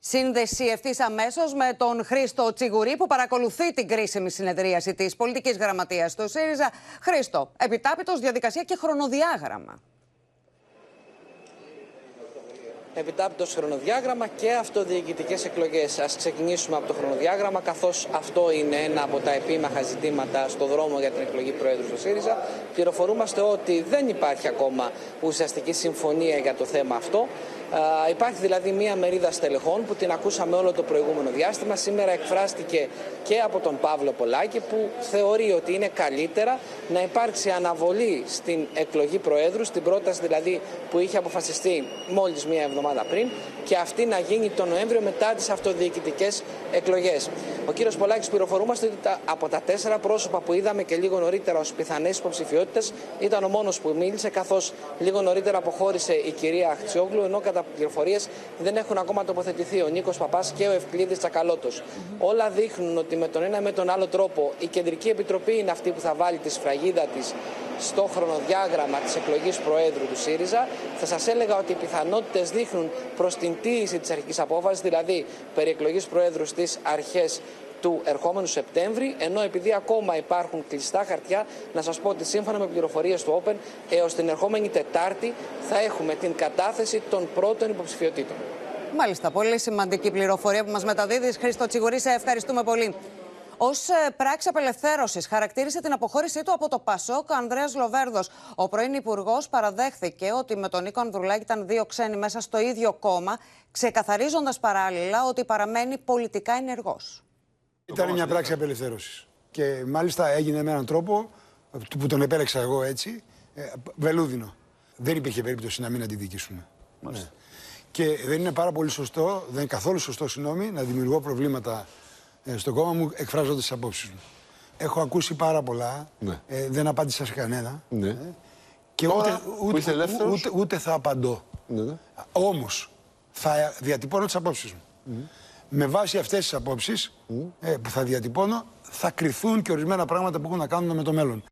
Σύνδεση ευθύς αμέσως με τον Χρήστο Τσιγουρή που παρακολουθεί την κρίσιμη συνεδρίαση της πολιτικής γραμματείας του ΣΥΡΙΖΑ. Χρήστο, επιτάπητος διαδικασία και χρονοδιάγραμμα. Επιτάπητος χρονοδιάγραμμα και αυτοδιοικητικές εκλογές. Α ξεκινήσουμε από το χρονοδιάγραμμα, καθώς αυτό είναι ένα από τα επίμαχα ζητήματα στο δρόμο για την εκλογή Προέδρου του ΣΥΡΙΖΑ. Πληροφορούμαστε ότι δεν υπάρχει ακόμα ουσιαστική συμφωνία για το θέμα αυτό υπάρχει δηλαδή μία μερίδα στελεχών που την ακούσαμε όλο το προηγούμενο διάστημα. Σήμερα εκφράστηκε και από τον Παύλο Πολάκη που θεωρεί ότι είναι καλύτερα να υπάρξει αναβολή στην εκλογή Προέδρου, στην πρόταση δηλαδή που είχε αποφασιστεί μόλις μία εβδομάδα πριν και αυτή να γίνει τον Νοέμβριο μετά τις αυτοδιοικητικές εκλογές. Ο κύριος Πολάκης πληροφορούμαστε ότι από τα τέσσερα πρόσωπα που είδαμε και λίγο νωρίτερα ως πιθανές υποψηφιότητες ήταν ο μόνος που μίλησε καθώς λίγο νωρίτερα αποχώρησε η κυρία Αχτσιόγλου ενώ κατά πληροφορίες δεν έχουν ακόμα τοποθετηθεί ο Νίκος Παπάς και ο Ευκλήδης Τσακαλώτος. Όλα δείχνουν ότι με τον ένα ή με τον άλλο τρόπο η Κεντρική Επιτροπή είναι αυτή που θα βάλει τη σφραγίδα της στο χρονοδιάγραμμα της εκλογής Προέδρου του ΣΥΡΙΖΑ. Θα σας έλεγα ότι οι πιθανότητες δείχνουν προς την τήρηση της αρχικής απόφασης, δηλαδή περί εκλογής Προέδρου στις αρχές του ερχόμενου Σεπτέμβρη, ενώ επειδή ακόμα υπάρχουν κλειστά χαρτιά, να σας πω ότι σύμφωνα με πληροφορίες του Open, έως την ερχόμενη Τετάρτη θα έχουμε την κατάθεση των πρώτων υποψηφιωτήτων. Μάλιστα, πολύ σημαντική πληροφορία που μας μεταδίδεις. Χρήστο Τσιγουρή, σε ευχαριστούμε πολύ. Ω ε, πράξη απελευθέρωσης, χαρακτήρισε την αποχώρησή του από το Πασόκ ο Ανδρέας Λοβέρδος. Ο πρώην Υπουργός παραδέχθηκε ότι με τον Νίκο Ανδρουλάκη ήταν δύο ξένοι μέσα στο ίδιο κόμμα, ξεκαθαρίζοντας παράλληλα ότι παραμένει πολιτικά ενεργός. Ήταν μια πράξη απελευθέρωσης. Και μάλιστα έγινε με έναν τρόπο που τον επέλεξα εγώ έτσι, ε, βελούδινο. Δεν υπήρχε περίπτωση να μην αντιδικήσουμε. Ναι. Και δεν είναι πάρα πολύ σωστό, δεν είναι καθόλου σωστό, συγγνώμη, να δημιουργώ προβλήματα ε, στο κόμμα μου εκφράζοντα τις απόψεις μου. Έχω ακούσει πάρα πολλά. Ναι. Ε, δεν απάντησα σε κανένα. Ναι. Ε, και ούτε, ούτε, ούτε, ούτε, θα απαντώ. Ναι. ναι. Όμως θα διατυπώνω τις απόψεις μου με βάση αυτές τις απόψεις ε, που θα διατυπώνω, θα κρυθούν και ορισμένα πράγματα που έχουν να κάνουν με το μέλλον.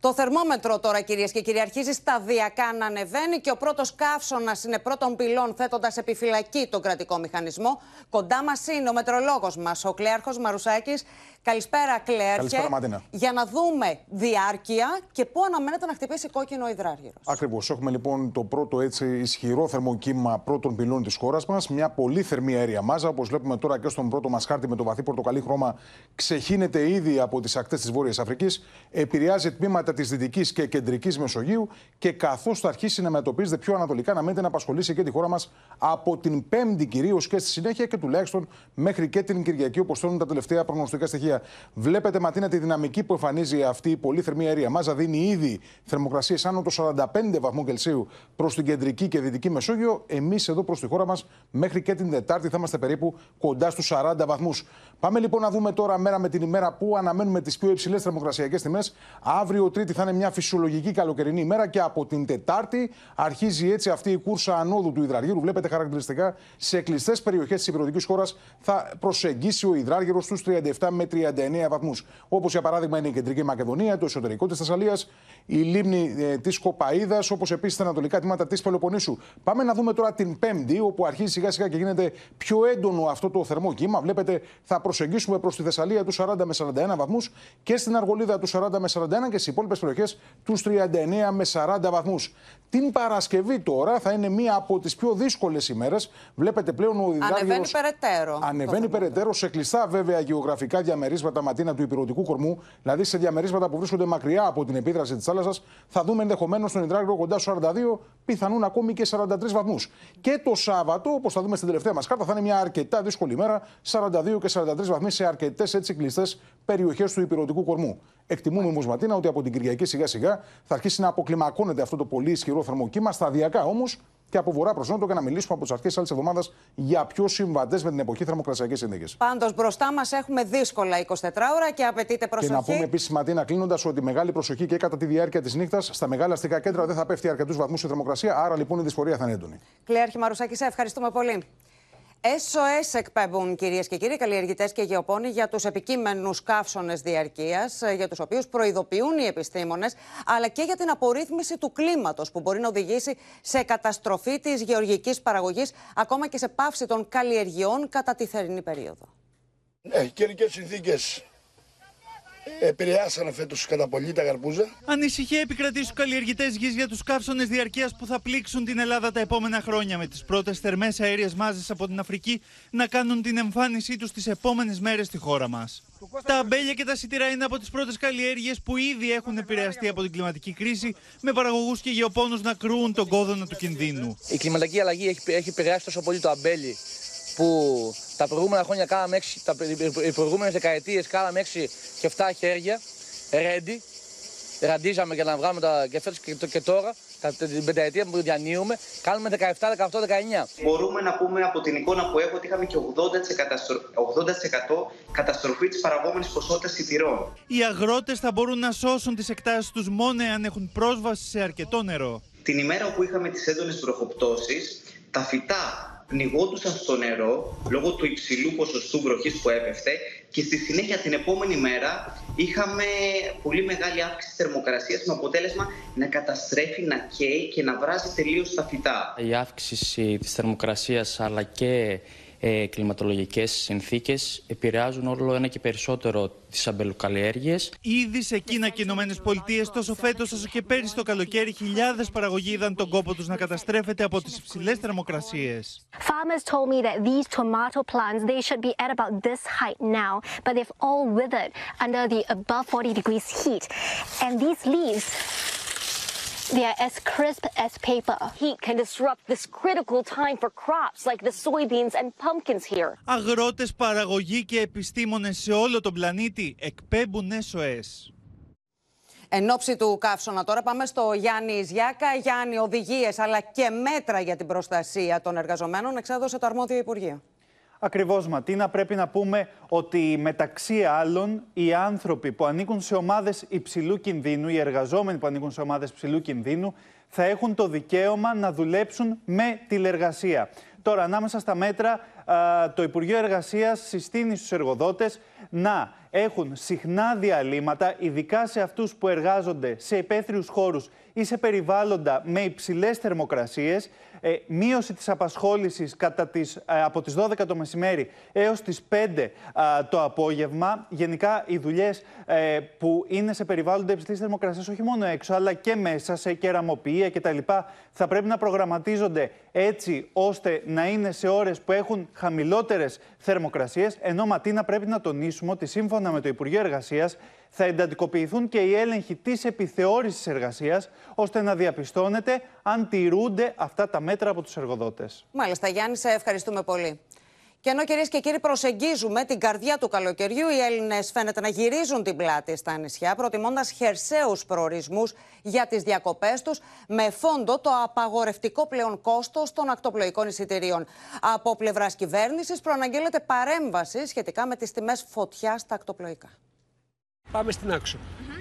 Το θερμόμετρο τώρα, κυρίες και κύριοι, αρχίζει σταδιακά να ανεβαίνει και ο πρώτος καύσωνας είναι πρώτων πυλών, θέτοντας επιφυλακή τον κρατικό μηχανισμό. Κοντά μας είναι ο μετρολόγος μας, ο Κλέαρχος Μαρουσάκης. Καλησπέρα, Κλέαρχε. Καλησπέρα, Ματίνα. Για να δούμε διάρκεια και πού αναμένεται να χτυπήσει κόκκινο ο υδράργυρος. Ακριβώς. Έχουμε λοιπόν το πρώτο έτσι ισχυρό θερμοκύμα πρώτων πυλών της χώρας μας. Μια πολύ θερμή αέρια μάζα. Όπως βλέπουμε τώρα και στον πρώτο μας χάρτη με το βαθύ πορτοκαλί χρώμα, ξεχύνεται ήδη από τις ακτές της Βόρειας Αφρικής. Επηρεάζει τμήματα της Δυτικής και Κεντρικής Μεσογείου και καθώς θα αρχίσει να μετωπίζεται πιο ανατολικά, να μένετε να απασχολήσει και τη χώρα μας από την Πέμπτη κυρίως και στη συνέχεια και τουλάχιστον μέχρι και την Κυριακή, όπως θέλουν τα τελευταία προγνωστικά στοιχεία. Βλέπετε, Ματίνα, τη δυναμική που εμφανίζει αυτή η πολύ θερμή αέρια μάζα. Δίνει ήδη θερμοκρασίες άνω των 45 βαθμού Κελσίου προς την Κεντρική και Δυτική Μεσόγειο. Εμείς εδώ προς τη χώρα μας μέχρι και την Δετάρτη θα είμαστε περίπου κοντά στους 40 βαθμούς. Πάμε λοιπόν να δούμε τώρα μέρα με την ημέρα που αναμένουμε τις πιο υψηλές θερμοκρασιακές τιμές. Αύριο Τρίτη θα είναι μια φυσιολογική καλοκαιρινή ημέρα και από την Τετάρτη αρχίζει έτσι αυτή η κούρσα ανόδου του υδραργύρου. Βλέπετε χαρακτηριστικά σε κλειστές περιοχές της υπηρετικής χώρας θα προσεγγίσει ο υδράργυρος στους 37 με 39 βαθμούς. Όπως για παράδειγμα είναι η κεντρική Μακεδονία, το εσωτερικό της Θεσσαλίας, η λίμνη ε, της Κοπαίδα, όπως επίσης τα ανατολικά τμήματα της Πελοποννήσου. Πάμε να δούμε τώρα την Πέμπτη, όπου αρχίζει σιγά σιγά και γίνεται πιο έντονο αυτό το θερμό κύμα. Βλέπετε, θα προσεγγίσουμε προς τη Θεσσαλία τους 40 με 41 βαθμούς και στην Αργολίδα τους 40 με 41 και στις υπόλοιπες περιοχές τους 39 με 40 βαθμούς. Την Παρασκευή τώρα θα είναι μία από τις πιο δύσκολες ημέρες. Βλέπετε πλέον ο Ιδράγιος... Ανεβαίνει περαιτέρω. Ανεβαίνει περαιτέρω σε κλειστά βέβαια γεωγραφικά διαμερίσματα ματίνα του υπηρετικού κορμού, δηλαδή σε διαμερίσματα που βρίσκονται μακριά από την επίδραση της θάλασσας. Θα δούμε ενδεχομένως τον Ιδράγιο κοντά στου 42, πιθανούν ακόμη και 43 βαθμούς. Και το Σάββατο, όπως θα δούμε στην τελευταία μας κάρτα, θα είναι μια αρκετά δύσκολη ημέρα, 42 και 43 βαθμοί σε αρκετές έτσι κλειστές περιοχές του υπηρετικού κορμού. Εκτιμούμε όμως, Ματίνα, ότι από την Κυριακή σιγά σιγά θα αρχίσει να αποκλιμακώνεται αυτό το πολύ ισχυρό θερμοκύμα, σταδιακά όμως και από βορρά προς νότο και να μιλήσουμε από τις αρχές της άλλης εβδομάδας για πιο συμβατές με την εποχή θερμοκρασιακές συνθήκες. Πάντως μπροστά μας έχουμε δύσκολα 24 ώρα και απαιτείται προσοχή. Και να πούμε επίσης, Ματίνα, κλείνοντας ότι μεγάλη προσοχή και κατά τη διάρκεια της νύχτας στα μεγάλα αστικά κέντρα δεν θα πέφτει αρκετούς βαθμούς η θερμοκρασία, άρα λοιπόν η δυσφορία θα είναι έντονη. Κλέαρχη Μαρουσάκη, σε ευχαριστούμε πολύ. SOS εκπέμπουν κυρίες και κύριοι καλλιεργητές και γεωπόνοι για τους επικείμενους καύσονες διαρκείας, για τους οποίους προειδοποιούν οι επιστήμονες, αλλά και για την απορρίθμιση του κλίματος που μπορεί να οδηγήσει σε καταστροφή της γεωργικής παραγωγής, ακόμα και σε πάυση των καλλιεργειών κατά τη θερινή περίοδο. Ναι, καιρικές συνθήκες επηρεάσανε φέτος κατά πολύ τα γαρπούζα. Ανησυχία επικρατεί στους καλλιεργητές γης για τους καύσονες διαρκείας που θα πλήξουν την Ελλάδα τα επόμενα χρόνια, με τις πρώτες θερμές αέριες μάζες από την Αφρική να κάνουν την εμφάνισή τους τις επόμενες μέρες στη χώρα μας. Τα αμπέλια και τα σιτηρά είναι από τις πρώτες καλλιέργειες που ήδη έχουν επηρεαστεί από την κλιματική κρίση, με παραγωγούς και γεωπόνους να κρούουν τον κόδωνα του κινδύνου. Η κλιματική αλλαγή έχει, έχει επηρεάσει τόσο πολύ το αμπέλι που τα προηγούμενα χρόνια κάναμε 6, τα, οι προηγούμενες δεκαετίες κάναμε 6 και 7 χέρια, ρέντι, ραντίζαμε για να βγάλουμε τα και φέτος και, και τώρα, την πενταετία που διανύουμε, κάνουμε 17, 18, 19. Μπορούμε να πούμε από την εικόνα που έχω ότι είχαμε και 80%, 80 καταστροφή της παραγόμενης ποσότητας σιτηρών. Οι αγρότες θα μπορούν να σώσουν τις εκτάσεις τους μόνο αν έχουν πρόσβαση σε αρκετό νερό. Την ημέρα που είχαμε τις έντονες βροχοπτώσεις, τα φυτά πνιγόντουσαν στο νερό λόγω του υψηλού ποσοστού βροχής που έπεφτε και στη συνέχεια την επόμενη μέρα είχαμε πολύ μεγάλη αύξηση θερμοκρασίας με αποτέλεσμα να καταστρέφει, να καίει και να βράζει τελείως τα φυτά. Η αύξηση της θερμοκρασίας αλλά και ε, κλιματολογικές συνθήκες επηρεάζουν όλο ένα και περισσότερο τις αμπελοκαλλιέργειες. Ήδη σε Κίνα και Ηνωμένες Πολιτείες, τόσο φέτος όσο και πέρυσι το καλοκαίρι, χιλιάδες παραγωγοί είδαν τον κόπο τους να καταστρέφεται από τις υψηλές θερμοκρασίες. Farmers told me that these tomato plants, they should be at about this height now, but they've all withered under the above 40 degrees heat. And these leaves They are as crisp as paper. Heat can disrupt this critical time for crops like the soybeans and pumpkins here. Αγρότες, παραγωγοί και επιστήμονες σε όλο τον πλανήτη εκπέμπουν SOS. Εν ώψη του καύσωνα τώρα πάμε στο Γιάννη Ιζιάκα. Γιάννη, οδηγίες αλλά και μέτρα για την προστασία των εργαζομένων εξέδωσε το αρμόδιο Υπουργείο. Ακριβώς, Ματίνα, πρέπει να πούμε ότι μεταξύ άλλων οι άνθρωποι που ανήκουν σε ομάδες υψηλού κινδύνου, οι εργαζόμενοι που ανήκουν σε ομάδες υψηλού κινδύνου, θα έχουν το δικαίωμα να δουλέψουν με τηλεργασία. Τώρα, ανάμεσα στα μέτρα, το Υπουργείο Εργασίας συστήνει στους εργοδότες να έχουν συχνά διαλύματα, ειδικά σε αυτούς που εργάζονται σε υπαίθριους χώρους ή σε περιβάλλοντα με υψηλές θερμοκρασίες, ε, μείωση της απασχόλησης κατά τις, ε, από τις 12 το μεσημέρι έως τις 5 το απόγευμα. Γενικά οι δουλειές ε, που είναι σε περιβάλλοντα υψηλής θερμοκρασίας όχι μόνο έξω αλλά και μέσα σε κεραμοποιία κτλ. θα πρέπει να προγραμματίζονται έτσι ώστε να είναι σε ώρες που έχουν χαμηλότερες θερμοκρασίες ενώ Ματίνα πρέπει να τονίσουμε ότι σύμφωνα με το Υπουργείο Εργασίας Θα εντατικοποιηθούν και οι έλεγχοι της επιθεώρησης εργασίας, ώστε να διαπιστώνεται αν τηρούνται αυτά τα μέτρα από τους εργοδότες. Μάλιστα, Γιάννη, σε ευχαριστούμε πολύ. Και ενώ κυρίες και κύριοι προσεγγίζουμε την καρδιά του καλοκαιριού, οι Έλληνες φαίνεται να γυρίζουν την πλάτη στα νησιά, προτιμώντας χερσαίους προορισμούς για τις διακοπές τους, με φόντο το απαγορευτικό πλέον κόστος των ακτοπλοϊκών εισιτηρίων. Από πλευράς κυβέρνησης προαναγγέλλεται παρέμβαση σχετικά με τις τιμές φωτιά στα ακτοπλοϊκά. Πάμε στην άξο.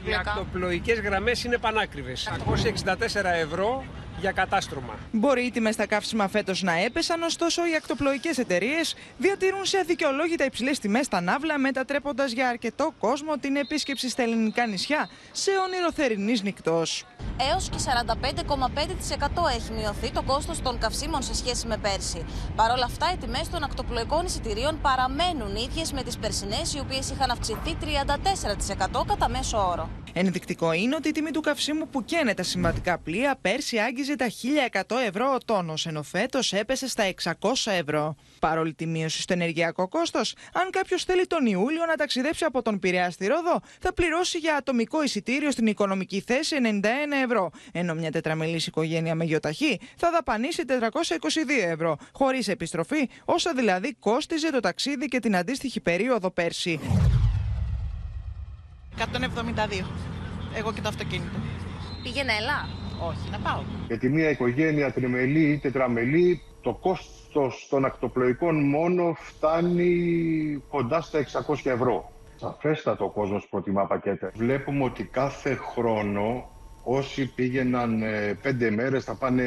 Οι ακτοπλοϊκές γραμμές είναι πανάκριβες. 264 ευρώ για κατάστρωμα. Μπορεί οι τιμές στα καύσιμα φέτος να έπεσαν, ωστόσο οι ακτοπλοϊκές εταιρείες διατηρούν σε αδικαιολόγητα υψηλές τιμές τα ναύλα, μετατρέποντας για αρκετό κόσμο την επίσκεψη στα ελληνικά νησιά σε όνειρο θερινής νυχτός. Έως και 45,5% έχει μειωθεί το κόστος των καυσίμων σε σχέση με πέρσι. Παρ' όλα αυτά, οι τιμές των ακτοπλοϊκών εισιτηρίων παραμένουν ίδιες με τις περσινές, οι οποίες είχαν αυξηθεί 34% κατά μέσο όρο. Ενδεικτικό είναι ότι η τιμή του καυσίμου που καίνε τα συμβατικά πλοία πέρσι άγγιζε τα 1100 ευρώ ο τόνος, ενώ φέτος έπεσε στα 600 ευρώ. Παρόλη τη μείωση στο ενεργειακό κόστος, αν κάποιος θέλει τον Ιούλιο να ταξιδέψει από τον Πειραιά στη Ρόδο, θα πληρώσει για ατομικό εισιτήριο στην οικονομική θέση 91 ευρώ, ενώ μια τετραμελή οικογένεια με γιοταχή θα δαπανίσει 422 ευρώ, χωρίς επιστροφή, όσα δηλαδή κόστιζε το ταξίδι και την αντίστοιχη περίοδο πέρσι. 172. Εγώ και το αυτοκίνητο. Πήγαινε έλα. Όχι, να πάω. Γιατί μια οικογένεια τριμελή ή τετραμελή, το κόστος των ακτοπλοϊκών μόνο φτάνει κοντά στα 600 ευρώ. Σαφέστατο ο κόσμος προτιμά πακέτα. Βλέπουμε ότι κάθε χρόνο όσοι πήγαιναν ε, πέντε μέρες θα πάνε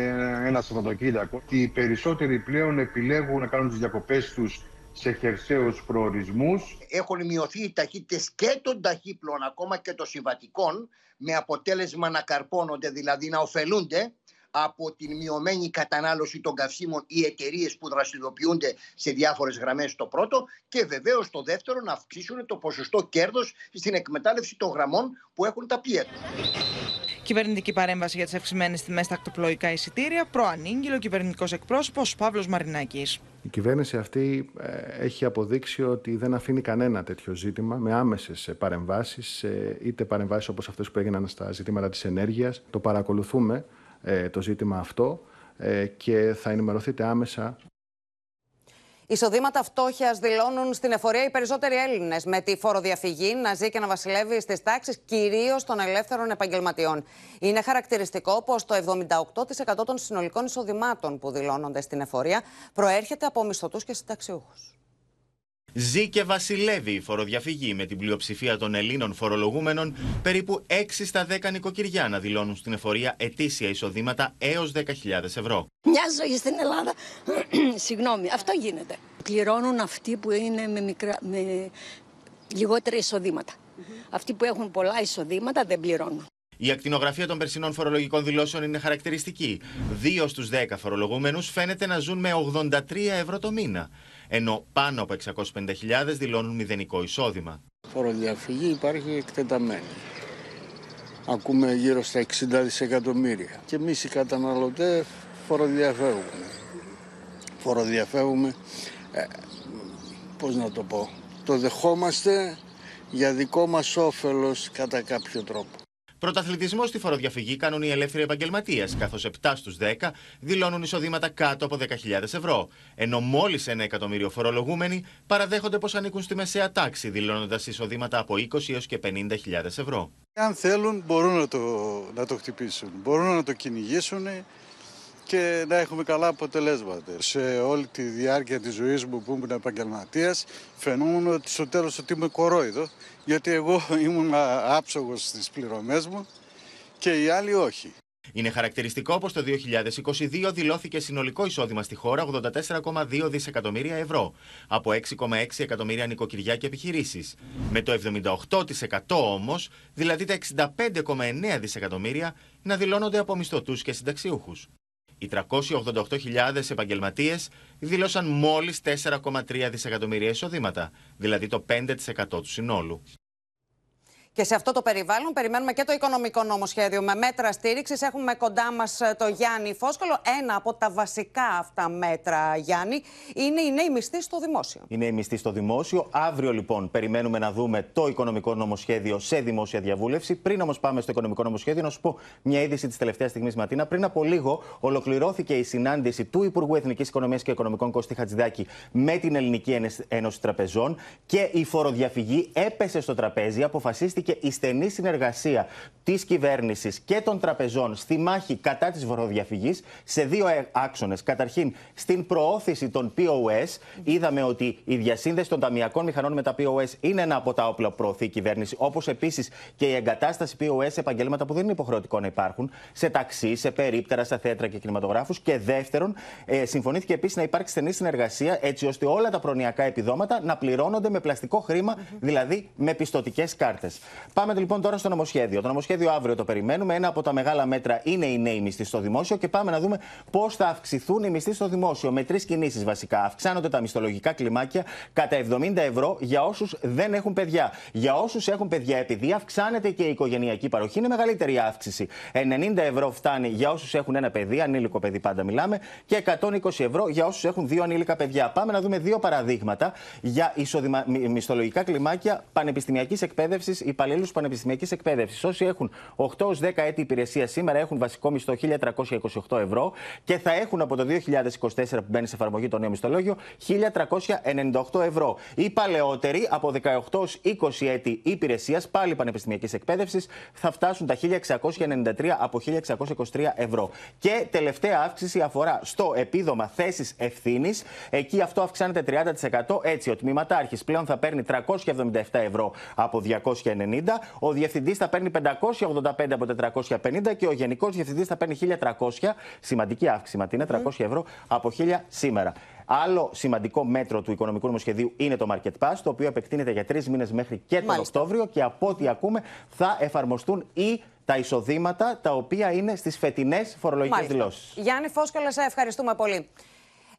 ένα Σαββατοκύριακο. Οι περισσότεροι πλέον επιλέγουν να κάνουν τις διακοπές τους σε χερσαίους προορισμούς. Έχουν μειωθεί οι ταχύτητες και των ταχύπλων ακόμα και των συμβατικών με αποτέλεσμα να καρπώνονται, δηλαδή να ωφελούνται από την μειωμένη κατανάλωση των καυσίμων οι εταιρείες που δραστηριοποιούνται σε διάφορες γραμμές το πρώτο και βεβαίως το δεύτερο να αυξήσουν το ποσοστό κέρδο στην εκμετάλλευση των γραμμών που έχουν τα πλοία του. Κυβερνητική παρέμβαση για τις αυξημένες τιμές στα ακτοπλοϊκά εισιτήρια, προανήγγειλε ο κυβερνητικός εκπρόσωπος Παύλος Μαρινάκης. Η κυβέρνηση αυτή ε, έχει αποδείξει ότι δεν αφήνει κανένα τέτοιο ζήτημα με άμεσες παρεμβάσεις, είτε παρεμβάσεις όπως αυτές που έγιναν στα ζητήματα της ενέργειας. Το παρακολουθούμε ε, το ζήτημα αυτό ε, και θα ενημερωθείτε άμεσα Εισοδήματα φτώχειας δηλώνουν στην εφορία οι περισσότεροι Έλληνες, με τη φοροδιαφυγή να ζει και να βασιλεύει στις τάξεις κυρίως των ελεύθερων επαγγελματιών. Είναι χαρακτηριστικό πως το 78% των συνολικών εισοδημάτων που δηλώνονται στην εφορία προέρχεται από μισθωτούς και συνταξιούχους. Ζει και βασιλεύει η φοροδιαφυγή με την πλειοψηφία των Ελλήνων φορολογούμενων, περίπου 6 στα 10 νοικοκυριά να δηλώνουν στην εφορία ετήσια εισοδήματα έως 10.000 ευρώ. Μια ζωή στην Ελλάδα, [clears throat] συγγνώμη, αυτό γίνεται. Πληρώνουν αυτοί που είναι με, μικρά, με λιγότερα εισοδήματα. Αυτοί που έχουν πολλά εισοδήματα δεν πληρώνουν. Η ακτινογραφία των περσινών φορολογικών δηλώσεων είναι χαρακτηριστική. Δύο στους 10 φορολογούμενους φαίνεται να ζουν με 83 ευρώ το μήνα ενώ πάνω από 650.000 δηλώνουν μηδενικό εισόδημα. Φοροδιαφυγή υπάρχει εκτεταμένη. Ακούμε γύρω στα 60 δισεκατομμύρια. Και εμείς οι καταναλωτές φοροδιαφεύγουμε. Φοροδιαφεύγουμε, ε, πώς να το πω, το δεχόμαστε για δικό μας όφελος κατά κάποιο τρόπο. Πρωταθλητισμός στη φοροδιαφυγή κάνουν οι ελεύθεροι επαγγελματίες, καθώς 7 στους 10 δηλώνουν εισοδήματα κάτω από 10.000 ευρώ. Ενώ μόλις ένα εκατομμύριο φορολογούμενοι παραδέχονται πως ανήκουν στη μεσαία τάξη, δηλώνοντας εισοδήματα από 20 έως και 50.000 ευρώ. Αν θέλουν, μπορούν να το, να το χτυπήσουν, μπορούν να το κυνηγήσουν και να έχουμε καλά αποτελέσματα. Σε όλη τη διάρκεια της ζωής μου που ήμουν επαγγελματίας, φαινόμουν ότι στο τέλος ότι είμαι κορόιδο, γιατί εγώ [laughs] ήμουν άψογος στις πληρωμές μου και οι άλλοι όχι. Είναι χαρακτηριστικό πως το 2022 δηλώθηκε συνολικό εισόδημα στη χώρα 84,2 δισεκατομμύρια ευρώ από 6,6 εκατομμύρια νοικοκυριά και επιχειρήσεις. Με το 78% όμως, δηλαδή τα 65,9 δισεκατομμύρια, να δηλώνονται από μισθωτούς και συνταξιούχους. Οι 388.000 επαγγελματίες δήλωσαν μόλις 4,3 δισεκατομμύρια εισοδήματα, δηλαδή το 5% του συνόλου. Και σε αυτό το περιβάλλον περιμένουμε και το οικονομικό νομοσχέδιο με μέτρα στήριξης. Έχουμε κοντά μας ε, το Γιάννη Φόσκολο. Ένα από τα βασικά αυτά μέτρα, Γιάννη, είναι οι νέοι μισθοί στο δημόσιο. Είναι οι μισθοί στο δημόσιο. Αύριο, λοιπόν, περιμένουμε να δούμε το οικονομικό νομοσχέδιο σε δημόσια διαβούλευση. Πριν όμως πάμε στο οικονομικό νομοσχέδιο, να σου πω μια είδηση της τελευταίας στιγμής, Ματίνα. Πριν από λίγο ολοκληρώθηκε η συνάντηση του Υπουργού Εθνικής Οικονομίας και Οικονομικών Κώστη Χατζηδάκη με την Ελληνική Ένωση Τραπεζών και η φοροδιαφυγή έπεσε στο τραπέζι. Αποφασίστηκε και η στενή συνεργασία της κυβέρνησης και των τραπεζών στη μάχη κατά της φοροδιαφυγής σε δύο άξονες. Καταρχήν, στην προώθηση των POS, είδαμε ότι η διασύνδεση των ταμιακών μηχανών με τα POS είναι ένα από τα όπλα που προωθεί η κυβέρνηση, όπως επίσης και η εγκατάσταση POS σε επαγγέλματα που δεν είναι υποχρεωτικό να υπάρχουν, σε ταξί, σε περίπτερα, σε θέατρα και κινηματογράφους. Και δεύτερον, ε, συμφωνήθηκε επίσης να υπάρξει στενή συνεργασία έτσι ώστε όλα τα προνοιακά επιδόματα να πληρώνονται με πλαστικό χρήμα, δηλαδή με πιστοτικές κάρτες. Πάμε λοιπόν τώρα στο νομοσχέδιο. Το νομοσχέδιο αύριο το περιμένουμε. Ένα από τα μεγάλα μέτρα είναι οι νέοι μισθοί στο δημόσιο και πάμε να δούμε πώς θα αυξηθούν οι μισθοί στο δημόσιο. Με τρεις κινήσεις βασικά. Αυξάνονται τα μισθολογικά κλιμάκια κατά 70 ευρώ για όσους δεν έχουν παιδιά. Για όσους έχουν παιδιά, επειδή αυξάνεται και η οικογενειακή παροχή, είναι μεγαλύτερη η αύξηση. 90 ευρώ φτάνει για όσους έχουν ένα παιδί, ανήλικο παιδί πάντα μιλάμε, και 120 ευρώ για όσους έχουν δύο ανήλικα παιδιά. Πάμε να δούμε δύο παραδείγματα για ισοδημα... μισθολογικά κλιμάκια πανεπιστημιακής εκπαίδευσης υπαλλήλους πανεπιστημιακής εκπαίδευσης. Όσοι έχουν 8 10 έτη υπηρεσία σήμερα έχουν βασικό μισθό 1.328 ευρώ και θα έχουν από το 2024 που μπαίνει σε εφαρμογή το νέο μισθολόγιο 1.398 ευρώ. Οι παλαιότεροι από 18 20 έτη υπηρεσίας, πάλι πανεπιστημιακής εκπαίδευσης, θα φτάσουν τα 1.693 από 1.623 ευρώ. Και τελευταία αύξηση αφορά στο επίδομα θέσης ευθύνης. Εκεί αυτό αυξάνεται 30%. Έτσι, ο τμήματάρχης πλέον θα παίρνει 377 ευρώ από 290 ο διευθυντής θα παίρνει 585 από 450 και ο γενικός διευθυντής θα παίρνει 1300. Σημαντική αύξηση, Ματίνα, 300 ευρώ από 1000 σήμερα. Άλλο σημαντικό μέτρο του οικονομικού νομοσχεδίου είναι το Market Pass, το οποίο επεκτείνεται για τρεις μήνες μέχρι και τον Οκτώβριο και από ό,τι ακούμε θα εφαρμοστούν ή τα εισοδήματα τα οποία είναι στις φετινές φορολογικές δηλώσεις. Γιάννη Φόσκολα, σε ευχαριστούμε πολύ.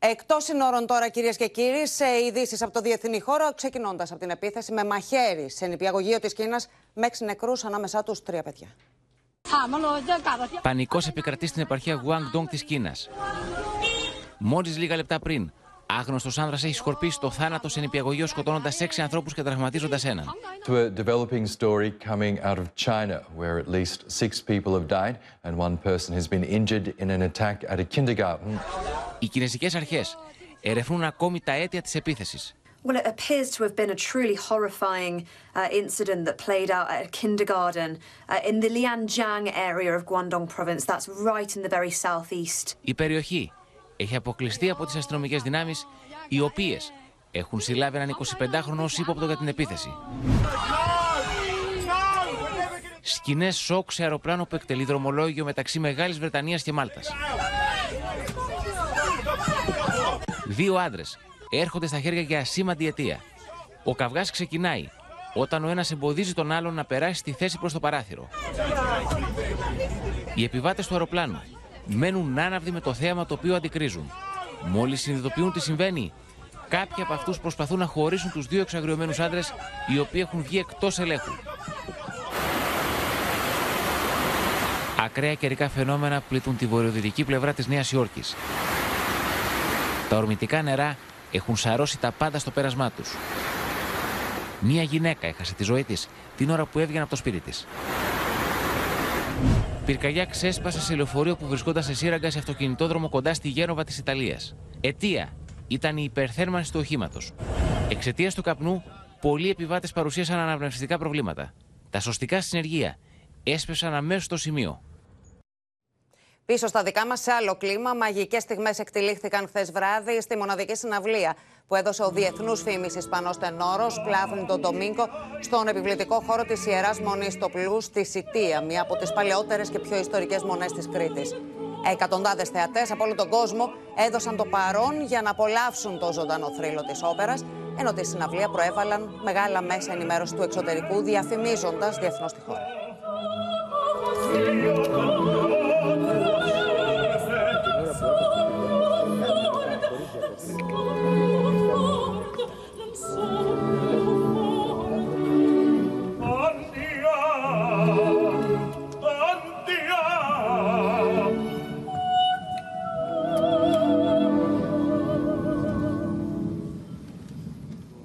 Εκτός συνόρων τώρα, κυρίες και κύριοι, σε ειδήσεις από το διεθνή χώρο, ξεκινώντας από την επίθεση με μαχαίρι σε νηπιαγωγείο της Κίνας, με έξι νεκρούς, ανάμεσά τους τρία παιδιά. Πανικός επικρατεί στην επαρχία Guangdong της Κίνας. Μόλις λίγα λεπτά πριν, Άγνωστο άνδρα έχει σκορπίσει το θάνατο σε νηπιαγωγείο σκοτώνοντα έξι ανθρώπου και τραυματίζοντα έναν. To a developing story coming out of China, where at least six people have died and one person has been injured in an attack at a kindergarten. Οι κινέζικε αρχέ ερευνούν ακόμη τα αίτια τη επίθεση. Well, it appears to have been a truly horrifying uh, incident that played out at a kindergarten uh, in the Lianjiang area of Guangdong province. That's right in the very southeast. Η περιοχή έχει αποκλειστεί από τις αστυνομικές δυνάμεις, οι οποίες έχουν συλλάβει έναν 25χρονο ως ύποπτο για την επίθεση. Σκηνές σοκ σε αεροπλάνο που εκτελεί δρομολόγιο μεταξύ Μεγάλης Βρετανίας και Μάλτας. Δύο άντρες έρχονται στα χέρια για ασήμαντη αιτία. Ο καυγάς ξεκινάει όταν ο ένας εμποδίζει τον άλλον να περάσει στη θέση προς το παράθυρο. Οι επιβάτες του αεροπλάνου μένουν άναυδοι με το θέαμα το οποίο αντικρίζουν. Μόλις συνειδητοποιούν τι συμβαίνει, κάποιοι από αυτούς προσπαθούν να χωρίσουν τους δύο εξαγριωμένους άντρες, οι οποίοι έχουν βγει εκτός ελέγχου. Ακραία καιρικά φαινόμενα πλήττουν τη βορειοδυτική πλευρά της Νέας Υόρκης. Τα ορμητικά νερά έχουν σαρώσει τα πάντα στο πέρασμά τους. Μία γυναίκα έχασε τη ζωή της την ώρα που έβγαινε από το σπίτι της. Πυρκαγιά ξέσπασε σε λεωφορείο που βρισκόταν σε σύραγγα σε αυτοκινητόδρομο κοντά στη Γένοβα της Ιταλίας. Αιτία ήταν η υπερθέρμανση του οχήματος. Εξαιτίας του καπνού, πολλοί επιβάτες παρουσίασαν αναπνευστικά προβλήματα. Τα σωστικά συνεργεία έσπευσαν αμέσως στο σημείο. Πίσω στα δικά μας, σε άλλο κλίμα, μαγικές στιγμές εκτελήχθηκαν χθες βράδυ στη μοναδική συναυλία που έδωσε ο διεθνούς φήμη Ισπανό τενόρο Κλάβν τον Ντομίνκο στον επιβλητικό χώρο της Ιεράς Μονής στο Πλούς στη Σιτία, μία από τις παλαιότερες και πιο ιστορικές μονές της Κρήτης. Εκατοντάδες θεατές από όλο τον κόσμο έδωσαν το παρόν για να απολαύσουν το ζωντανό θρύλο της όπερας, ενώ τη συναυλία προέβαλαν μεγάλα μέσα ενημέρωσης του εξωτερικού, διαφημίζοντας διεθνώς τη χώρα.